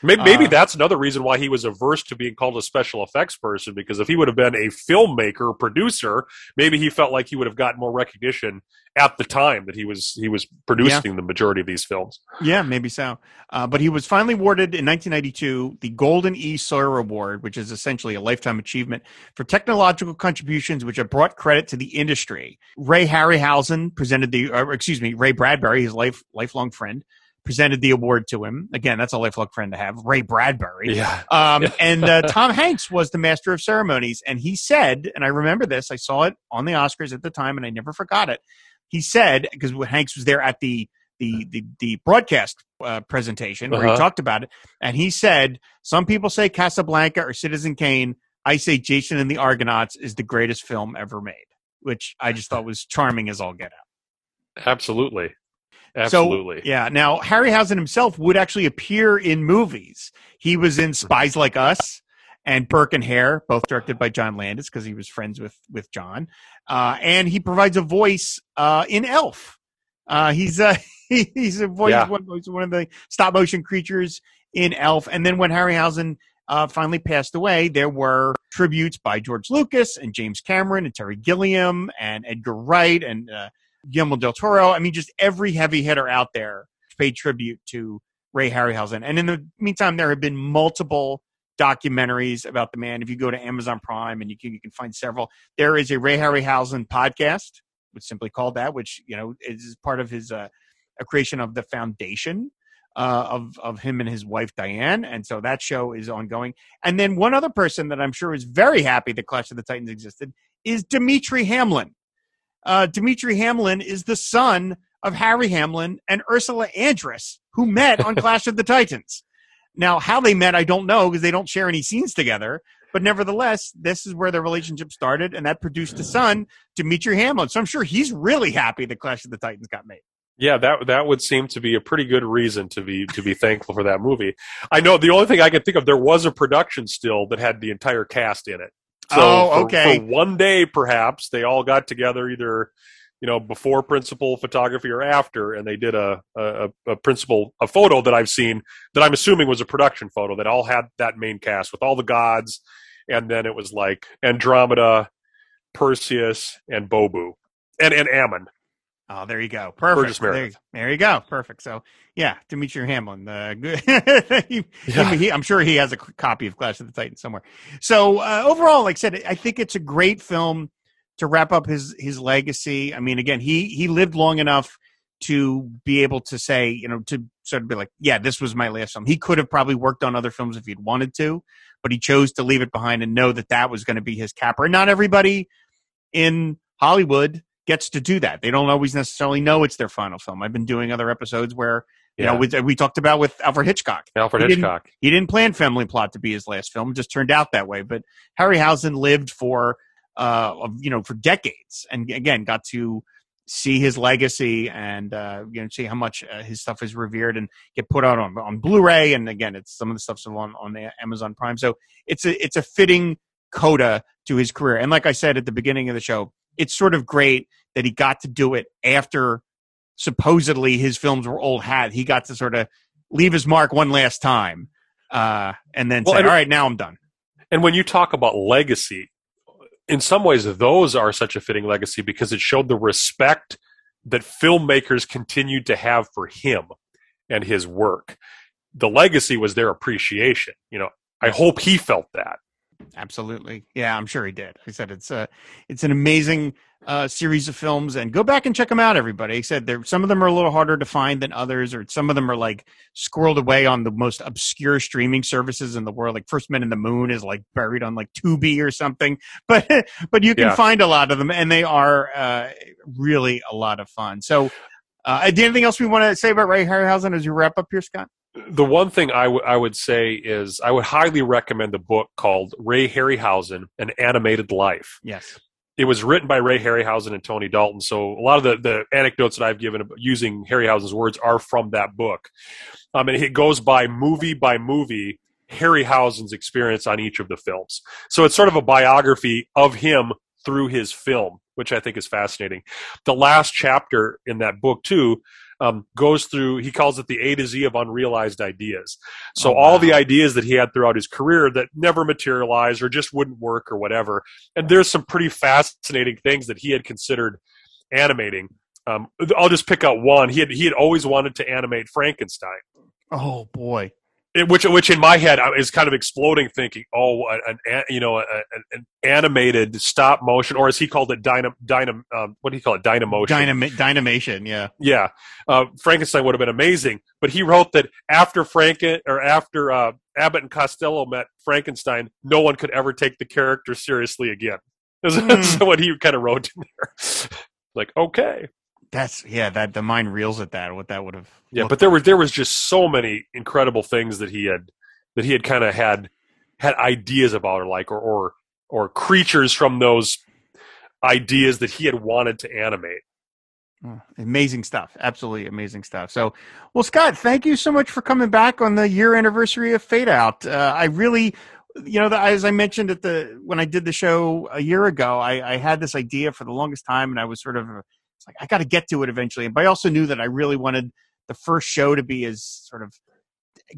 1981. Maybe, maybe Uh, that's another reason why he was averse to being called a special effects person. Because if he would have been a filmmaker, producer, maybe he felt like he would have gotten more recognition at the time that he was he was producing the majority of these films. Yeah, maybe so. Uh, but he was finally awarded in 1992 the Gordon E. Sawyer Award, which is essentially a lifetime achievement for technological contributions which have brought credit to the industry. Ray Harryhausen presented the, or excuse me, Ray Bradbury, his life lifelong friend, presented the award to him. Again, that's a lifelong friend to have. Ray Bradbury. Yeah, Um, and uh, Tom Hanks was the master of ceremonies, and he said, and I remember this, I saw it on the Oscars at the time, and I never forgot it. He said because Hanks was there at the the the, the broadcast uh, presentation where he Uh-huh. talked about it, and he said, "Some people say Casablanca or Citizen Kane. I say Jason and the Argonauts is the greatest film ever made." Which I just thought was charming as all get out. absolutely, absolutely. So, yeah. Now, Harryhausen himself would actually appear in movies. He was in Spies Like Us and Burke and Hare, both directed by John Landis because he was friends with with John. Uh, and he provides a voice uh, in Elf. Uh, he's uh, he, he's a voice Yeah. one, one of the stop motion creatures in Elf. And then when Harryhausen uh, finally passed away, there were tributes by George Lucas and James Cameron and Terry Gilliam and Edgar Wright and uh, Guillermo del Toro. I mean, just every heavy hitter out there paid tribute to Ray Harryhausen. And in the meantime, there have been multiple documentaries about the man. If you go to Amazon Prime and you can, you can find several, there is a Ray Harryhausen podcast, which simply called that, which, you know, is part of his, uh, a creation of the foundation. Uh, of of him and his wife Diane, and so that show is ongoing. And then one other person that I'm sure is very happy that Clash of the Titans existed is Dimitri Hamlin. Uh, Dimitri Hamlin is the son of Harry Hamlin and Ursula Andress, who met on Clash of the Titans. Now, how they met, I don't know because they don't share any scenes together. But nevertheless, this is where their relationship started, and that produced a son, Dimitri Hamlin. So I'm sure he's really happy that Clash of the Titans got made. Yeah, that that would seem to be a pretty good reason to be to be thankful for that movie. I know the only thing I can think of there was a production still that had the entire cast in it. So Oh, for- okay. For one day, perhaps they all got together either you know before principal photography or after, and they did a a, a principal a photo that I've seen that I'm assuming was a production photo that all had that main cast with all the gods, and then it was like Andromeda, Perseus, and Bubo, and and Ammon. Oh, there you go. Perfect. There, Meredith. there you go. Perfect. So, yeah, Dimitri Hamlin. Uh, good. he, Yeah. he- I'm sure he has a copy of Clash of the Titans somewhere. So, uh, overall, like I said, I think it's a great film to wrap up his his legacy. I mean, again, he he lived long enough to be able to say, you know, to sort of be like, yeah, this was my last film. He could have probably worked on other films if he'd wanted to, but he chose to leave it behind and know that that was going to be his capper. And not everybody in Hollywood gets to do that. They don't always necessarily know it's their final film. I've been doing other episodes where you know with, we talked about with Alfred Hitchcock. Alfred he didn't- Hitchcock. He didn't plan Family Plot to be his last film; it just turned out that way. But Harryhausen lived for uh you know for decades, and again got to see his legacy and uh, you know see how much uh, his stuff is revered and get put out on on Blu-ray. And again, it's some of the stuff's on on the Amazon Prime, so it's a it's a fitting coda to his career. And like I said at the beginning of the show, it's sort of great that he got to do it after supposedly his films were old hat. He got to sort of leave his mark one last time, uh, and then Well, say, and- "All right, now I'm done." And when you talk about legacy, in some ways, those are such a fitting legacy because it showed the respect that filmmakers continued to have for him and his work. The legacy was their appreciation. You know, I hope he felt that. Absolutely, yeah, I'm sure he did. I said it's a it's an amazing uh, series of films, and go back and check them out, everybody. He said there some of them are a little harder to find than others, or some of them are like squirreled away on the most obscure streaming services in the world. Like First Men in the Moon is like buried on like Tubi or something, but but you can Yeah. find a lot of them, and they are uh, really a lot of fun. So, uh, anything else we want to say about Ray Harryhausen as you wrap up here, Scott? The one thing I would say is I would highly recommend the book called Ray Harryhausen: An Animated Life. Yes. it was written by Ray Harryhausen and Tony Dalton. So a lot of the, the anecdotes that I've given using Harryhausen's words are from that book. Um, and it goes by movie by movie Harryhausen's experience on each of the films. So it's sort of a biography of him through his film, which I think is fascinating. The last chapter in that book too um, goes through. He calls it the A to Z of unrealized ideas. So Oh, all the ideas that he had throughout his career that never materialized or just wouldn't work or whatever and there's some pretty fascinating things that he had considered animating. Um, I'll just pick out one. He had he had always wanted to animate Frankenstein, Oh boy. It, which which in my head is kind of exploding, thinking, oh, an, an you know an, an animated stop motion, or as he called it, dynam dynam um, what do you call it, dynamotion? Dynam- dynamation. Yeah. Yeah, uh, Frankenstein would have been amazing, but he wrote that after Franken or after uh, Abbott and Costello met Frankenstein, no one could ever take the character seriously again. That's Hmm. what he kind of wrote in there. like, okay, That's yeah. That the mind reels at that. What that would have. yeah, but there was there was just so many incredible things that he had that he had kind of had had ideas about, or like, or or or creatures from those ideas that he had wanted to animate. Amazing stuff. Absolutely amazing stuff. So, well, Scott, thank you so much for coming back on the year anniversary of Fade Out. Uh, I really, you know, the, as I mentioned at the when I did the show a year ago, I, I had this idea for the longest time, and I was sort of it's like I got to get to it eventually. But I also knew that I really wanted the first show to be as sort of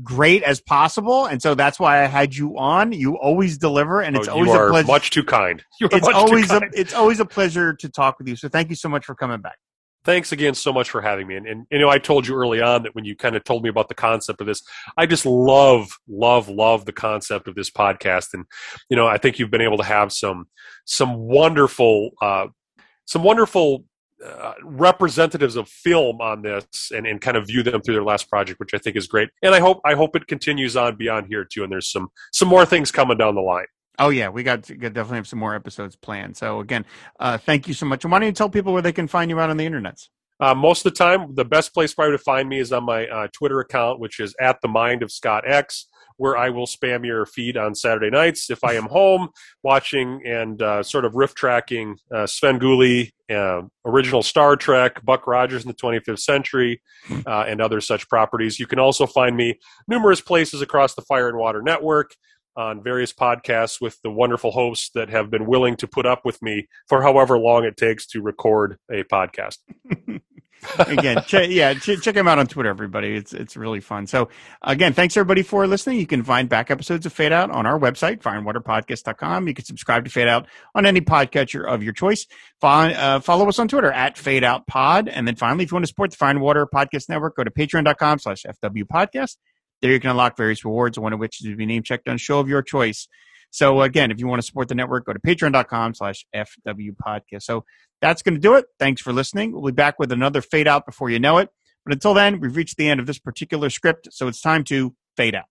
great as possible, and so that's why I had you on. You always deliver, and it's Oh, always a pleasure. much too kind. It's always a it's always a pleasure to talk with you. So thank you so much for coming back. thanks again so much for having me. And, and you know, I told you early on that when you kind of told me about the concept of this, I just love, love, love the concept of this podcast. And you know, I think you've been able to have some some wonderful, uh, some wonderful. Uh, representatives of film on this and, and kind of view them through their last project which i think is great and i hope i hope it continues on beyond here too and there's some some more things coming down the line Oh yeah, we got, got definitely have some more episodes planned. So again, uh, thank you so much. And why don't you tell people where they can find you out on the internets? Uh, most of the time, the best place probably to find me is on my uh, Twitter account, which is at the mind of Scott X, where I will spam your feed on Saturday nights if I am home watching and uh, sort of riff tracking uh, Svengoolie, uh, original Star Trek, Buck Rogers in the 25th century, uh, and other such properties. You can also find me numerous places across the Fire and Water Network. On various podcasts with the wonderful hosts that have been willing to put up with me for however long it takes to record a podcast. Again, ch- yeah, ch- check him out on Twitter, everybody. It's it's really fun. So again, thanks everybody for listening. You can find back episodes of Fade Out on our website, fireandwaterpodcast.com. You can subscribe to Fade Out on any podcatcher of your choice. Follow, uh, follow us on Twitter at Fade Out Pod. And then finally, if you want to support the and Water Podcast Network, go to patreon.com slash FW Podcast. There you can unlock various rewards, one of which is to be name checked on a show of your choice. So again, if you want to support the network, go to patreon.com slash FW podcast. So that's going to do it. Thanks for listening. We'll be back with another fade out before you know it. But until then, we've reached the end of this particular script. So it's time to fade out.